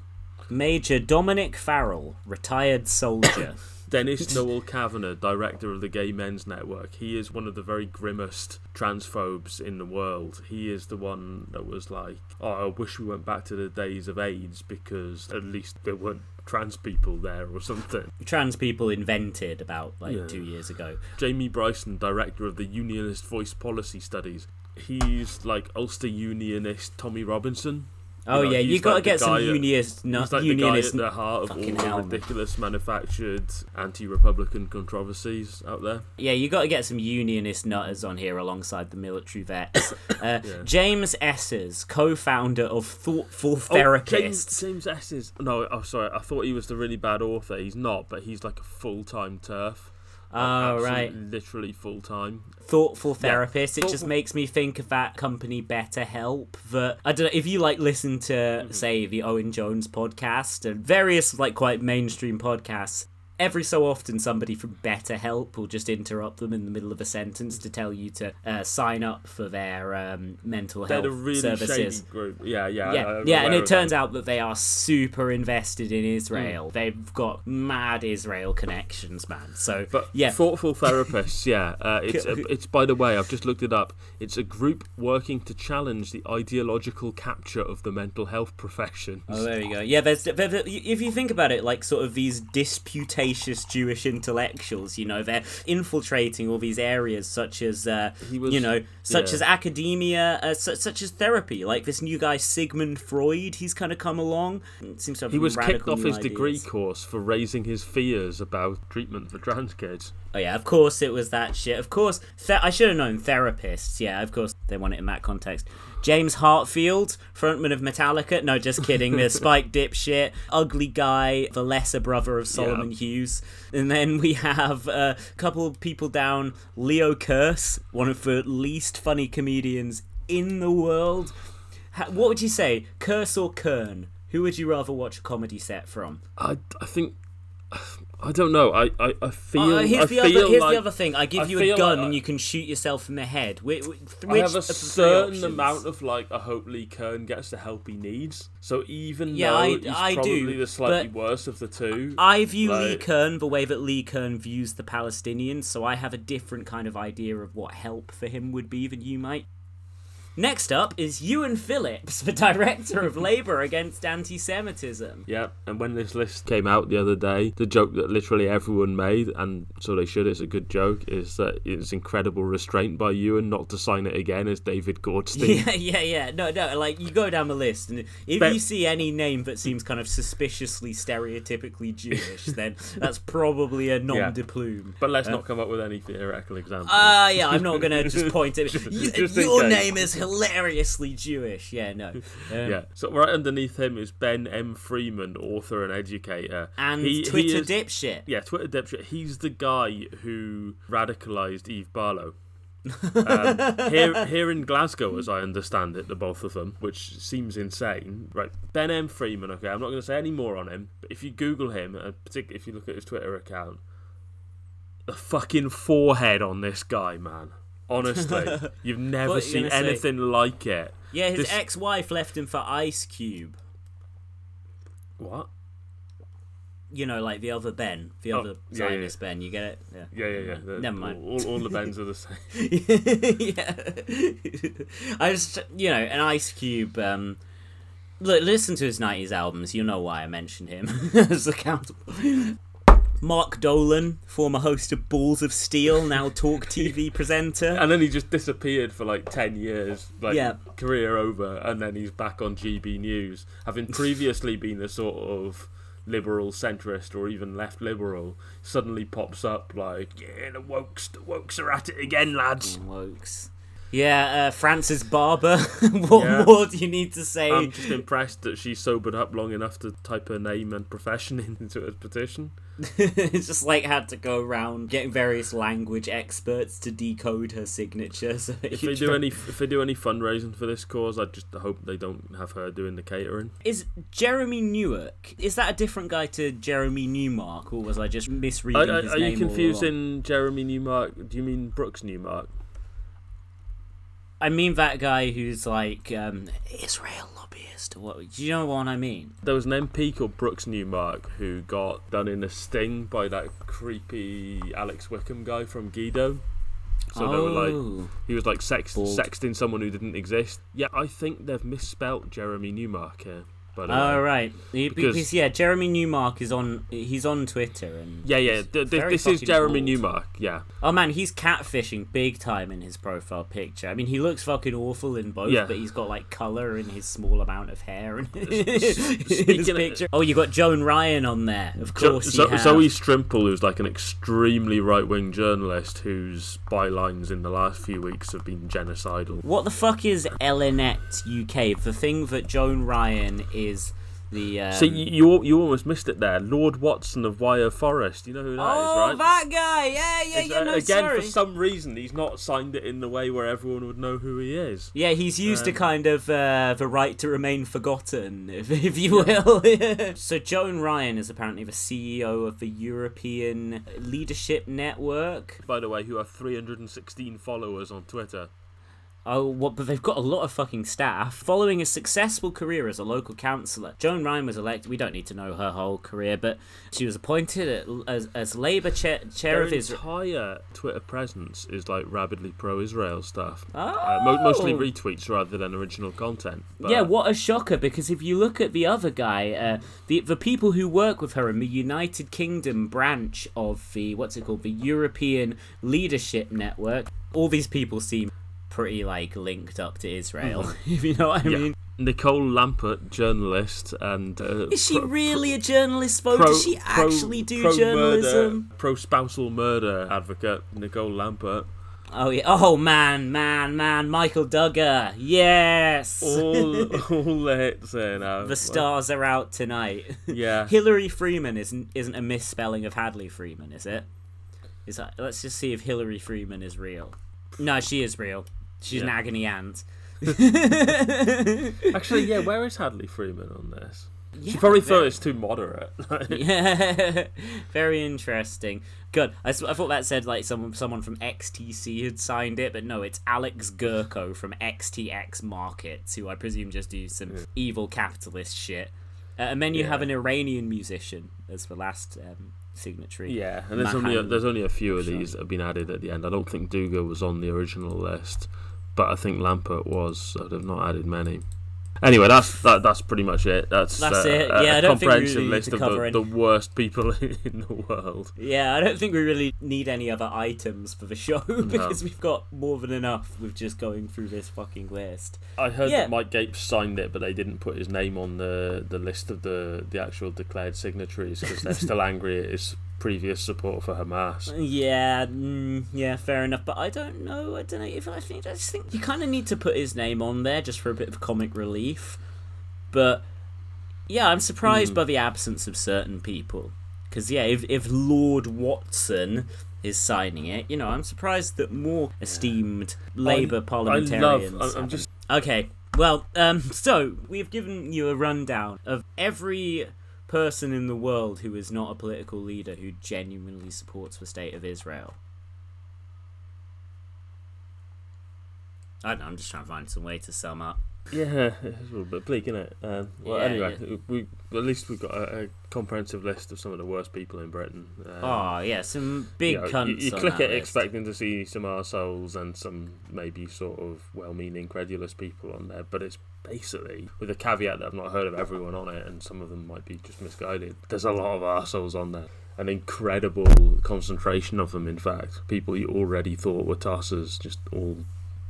Major Dominic Farrell, retired soldier. Dennis Noel Kavanagh, director of the Gay Men's Network, he is one of the very grimmest transphobes in the world. He is the one that was like, "Oh, I wish we went back to the days of AIDS because at least there weren't trans people there or something." Trans people invented about like Yeah. two years ago. Jamie Bryson, director of the Unionist Voice Policy Studies, he's like Ulster Unionist Tommy Robinson. Oh know, yeah, you got to like get some at- unionist, no, He's like unionist. the guy at the heart of all the hell. ridiculous manufactured anti-republican controversies out there. Yeah, you got to get some unionist nutters on here alongside the military vets. Uh, Yeah. James Esses, co-founder of Thoughtful Oh, James. James S is no. Oh, sorry. I thought he was the really bad author. He's not, but he's like a full-time turf. Oh, right. Literally full-time. Thoughtful Yeah, Therapist. It just makes me think of that company BetterHelp. That I don't know if you like listen to Mm-hmm. say the Owen Jones podcast and various like quite mainstream podcasts. Every so often, somebody from BetterHelp will just interrupt them in the middle of a sentence to tell you to uh, sign up for their um, mental They're health really services. Yeah, yeah. yeah, yeah, and it turns that. out that they are super invested in Mm. Israel. They've got mad Israel connections, man. So But yeah, thoughtful therapists, yeah. Uh, it's a, it's by the way, I've just looked it up. It's a group working to challenge the ideological capture of the mental health professions. Oh, there you go. Yeah, there's there- there- if you think about it, like sort of these rapacious Jewish intellectuals. You know, they're infiltrating all these areas such as, uh, was- you know, such yeah. as academia, uh, su- such as therapy. Like this new guy Sigmund Freud, he's kind of come along. Seems to have He was kicked off his degree course for raising his fears about treatment for trans kids. Oh yeah, of course it was that shit. Of course, th- I should have known therapists. Yeah, of course they want it in that context. James Heartfield, frontman of Metallica. No, just kidding. The Spike dipshit, ugly guy, the lesser brother of Solomon Hughes. And then we have a couple of people down. Leo Kearse, one of the least funny comedians in the world. What would you say, Kearse or Kern? Who would you rather watch a comedy set from? I, I think I don't know. I I, I feel. Uh, here's I the feel other. Here's like, the other thing. I give I you a gun like and I- you can shoot yourself in the head. Which, which, I have a of the three certain amount of like I hope Lee Kern gets the help he needs. So even Yeah, though I- he's I do, probably the slightly worse of the two, I view Lee Kern the way that Lee Kern views the Palestinians, so I have a different kind of idea of what help for him would be than you might. Next up is Euan Philipps, the director of Labour Against Anti-Semitism. Yeah, and when this list came out the other day, the joke that literally everyone made, and so they should, it's a good joke, is that it's incredible restraint by Ewan not to sign it again as David Goldstein. Yeah, yeah, yeah. No, no. Like you go down the list, and if But- you see any name that seems kind of suspiciously stereotypically Jewish, then that's probably a nom Yeah. de plume. But let's not come up with any theoretical examples. Ah, yeah. I'm not just point at Just- Y- just Your name is hilariously Jewish. Yeah, no. Um, yeah, so right underneath him is Ben M. Freeman, author and educator, And He- he Twitter is- dipshit. Yeah, Twitter dipshit. He's the guy who radicalized Eve Barlow. um, here, here in Glasgow, as I understand it, the both of them, which seems insane. Right, Ben M. Freeman. Okay, I'm not going to say any more on him, but if you Google him, and particularly if you look at his Twitter account, the fucking forehead on this guy, man. Honestly, you've never What you seen gonna say? anything like it. Yeah, his This- ex-wife left him for Ice Cube. What? You know, like the other Ben, the Oh, other yeah, yeah, Zionist Ben. You get it? Yeah. Yeah, yeah, yeah. The- Never mind. All, all the Bens are the same. yeah. I just, you know, an Ice Cube. Um, look, listen to his '90s albums. You know why I mentioned him as accountable. Mark Dolan, former host of Balls of Steel, now talk TV presenter. And then he just disappeared for like 10 years, like Yeah. career over, and then he's back on GB News, having previously been a sort of liberal centrist or even left liberal, suddenly pops up like, yeah, the wokes, the wokes are at it again, lads. Wokes. Yeah, uh, Frances Barber. what Yeah. more do you need to say? I'm just impressed that she sobered up long enough to type her name and profession into a petition. It's just like had to go around getting various language experts to decode her signature. So If they do try- any, if they do any fundraising for this cause, I just hope they don't have her doing the catering. Is Jeremy Newark? Is that a different guy to Jeremy Newmark, or was I just misreading Are, are, his are name? you confusing Jeremy Newmark? Do you mean Brooks Newmark? I mean that guy who's like um, Israel lobbyist. Or what? Do you know what I mean? There was an MP called Brooks Newmark who got done in a sting by that creepy Alex Wickham guy from Guido. So they were like, Oh. he was like sex- Bald. sexting someone who didn't exist. Yeah, I think they've misspelt Jeremy Newmark here. The way. Oh uh, right, Because- because yeah, Jeremy Newmark is on. He's on Twitter and Yeah, yeah. he's th- th- this is Jeremy bald. Newmark. Yeah, Oh man, he's catfishing big time in his profile picture. I mean, he looks fucking awful in both, Yeah. but he's got like color in his small amount of hair in his speaking of- picture. Oh, you got Joan Ryan on there, of Jo- course. Zo- you have. Zoe Strimpel, who's like an extremely right-wing journalist, whose bylines in the last few weeks have been genocidal. What the fuck is ELNET UK? The thing that Joan Ryan is the. Um... See, you, you you almost missed it there. Lord Watson of Wyre Forest. You know who that is, Oh, right? that guy! Yeah, yeah, It's, yeah. No, again, sorry. for some reason, he's not signed it in the way where everyone would know who he is. Yeah, he's used to Um, kind of uh, the right to remain forgotten, if, if you will. so Joan Ryan is apparently the CEO of the European Leadership Network. By the way, who have 316 followers on Twitter. Oh, what? But they've got a lot of fucking staff. Following a successful career as a local councillor, Joan Ryan was elected. We don't need to know her whole career, but she was appointed as as Labour chair, chair of Israel. entire Twitter presence is like rabidly pro-Israel stuff. Uh, mo- mostly Oh. retweets rather than original content. But Yeah, what a shocker! Because if you look at the other guy, uh, the the people who work with her in the United Kingdom branch of the what's it called, the European Leadership Network, all these people seem pretty like linked up to Israel. if you know what I Yeah. mean. Nicole Lampert, journalist, and uh, Is she pro- really a journalist, though? pro- Does she pro- actually do pro-murder- journalism? Pro-spousal murder advocate Nicole Lampert. Oh yeah. Oh man, man, man. Michael Dugher. Yes. All, all the hits there now. the stars are out tonight. Yeah. Hillary Freeman isn't isn't a misspelling of Hadley Freeman, is it? Is that? Let's just see if Hillary Freeman is real. No, she is real. She's an agony aunt. Actually, yeah. Where is Hadley Freeman on this? Yeah, she probably thought it's too moderate. Yeah, very interesting. Good. I, s- I thought that said like someone someone from XTC had signed it, but no, it's Alex Gerko from XTX Markets, who I presume just do some evil capitalist shit. Uh, and then you Yeah. have an Iranian musician as the last um, signatory. Yeah, and there's only a, there's only a few of these that have been added at the end. I don't think Dugher was on the original list, but I think Lampert was. So they've not added many. Anyway, that's that, that's pretty much it. That's That's uh, it. a- Yeah, a I don't think we comprehensive really need list of the, any- the worst people in the world. Yeah, I don't think we really need any other items for the show because we've got more than enough with just going through this fucking list. I heard Yeah. that Mike Gapes signed it, but they didn't put his name on the, the list of the, the actual declared signatories because they're still angry at his previous support for Hamas. Yeah, mm, yeah, fair enough. But I don't know. I don't know if I think I just think you kind of need to put his name on there just for a bit of comic relief. But yeah, I'm surprised Hmm. by the absence of certain people. Because yeah, if if Lord Watson is signing it, you know, I'm surprised that more esteemed Labour I parliamentarians. love. I'm- I'm just Okay, well, um, so we've given you a rundown of every person in the world who is not a political leader who genuinely supports the state of Israel. I don't know, I'm just trying to find some way to sum up. Yeah, it's a little bit bleak, isn't it? Um, well, Yeah, anyway, we at least we've got a, a comprehensive list of some of the worst people in Britain. Um, Oh, yeah, some big you know, cunts. You, you click it list. expecting to see some arseholes and some maybe sort of well-meaning, credulous people on there, but it's basically with a caveat that I've not heard of everyone on it, and some of them might be just misguided. There's a lot of arseholes on there. An incredible concentration of them, in fact. People you already thought were tossers, just all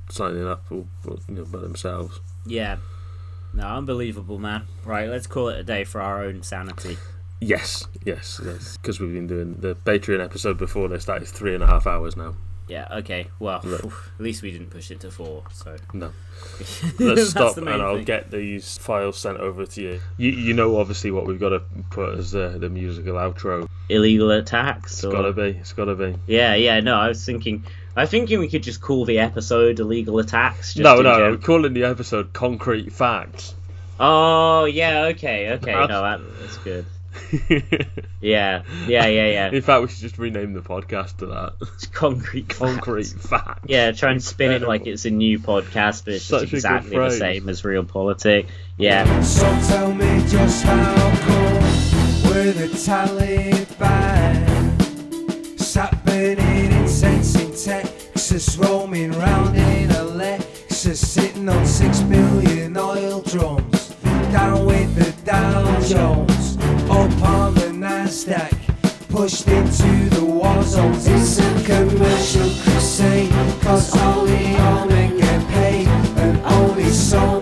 signing up all, you know, by themselves. Yeah. No, unbelievable, man. Right, let's call it a day for our own sanity. Yes, yes, yes. Because we've been doing the Patreon episode before this. That is three and a half hours now. Yeah, okay. Well, at least we didn't push it to four, so. No. Let's stop and I'll thing. get these files sent over to you. You, you know, obviously, what we've got to put as the, the musical outro. Illegal attacks? It's or- got to be. It's got to be. Yeah, yeah, no, I was thinking. I was thinking we could just call the episode "Illegal Attacks." Just no, no, gen- we're calling the episode Concrete Facts. Oh, yeah, okay, okay, That's- no, that, that's good. Yeah, yeah, yeah, yeah. In fact, we should just rename the podcast to that. It's concrete, Concrete facts. Facts. Yeah, try and spin it like it's a new podcast, but it's Such just exactly the same as Reel Politik. Yeah. So tell me just how come we're the Taliban Texas Roaming round in a. Lexus Sitting on six billion oil drums Down with the Dow Jones. Up on the Nasdaq. Pushed into the war zones. It's a commercial crusade Cause only all men get paid And only so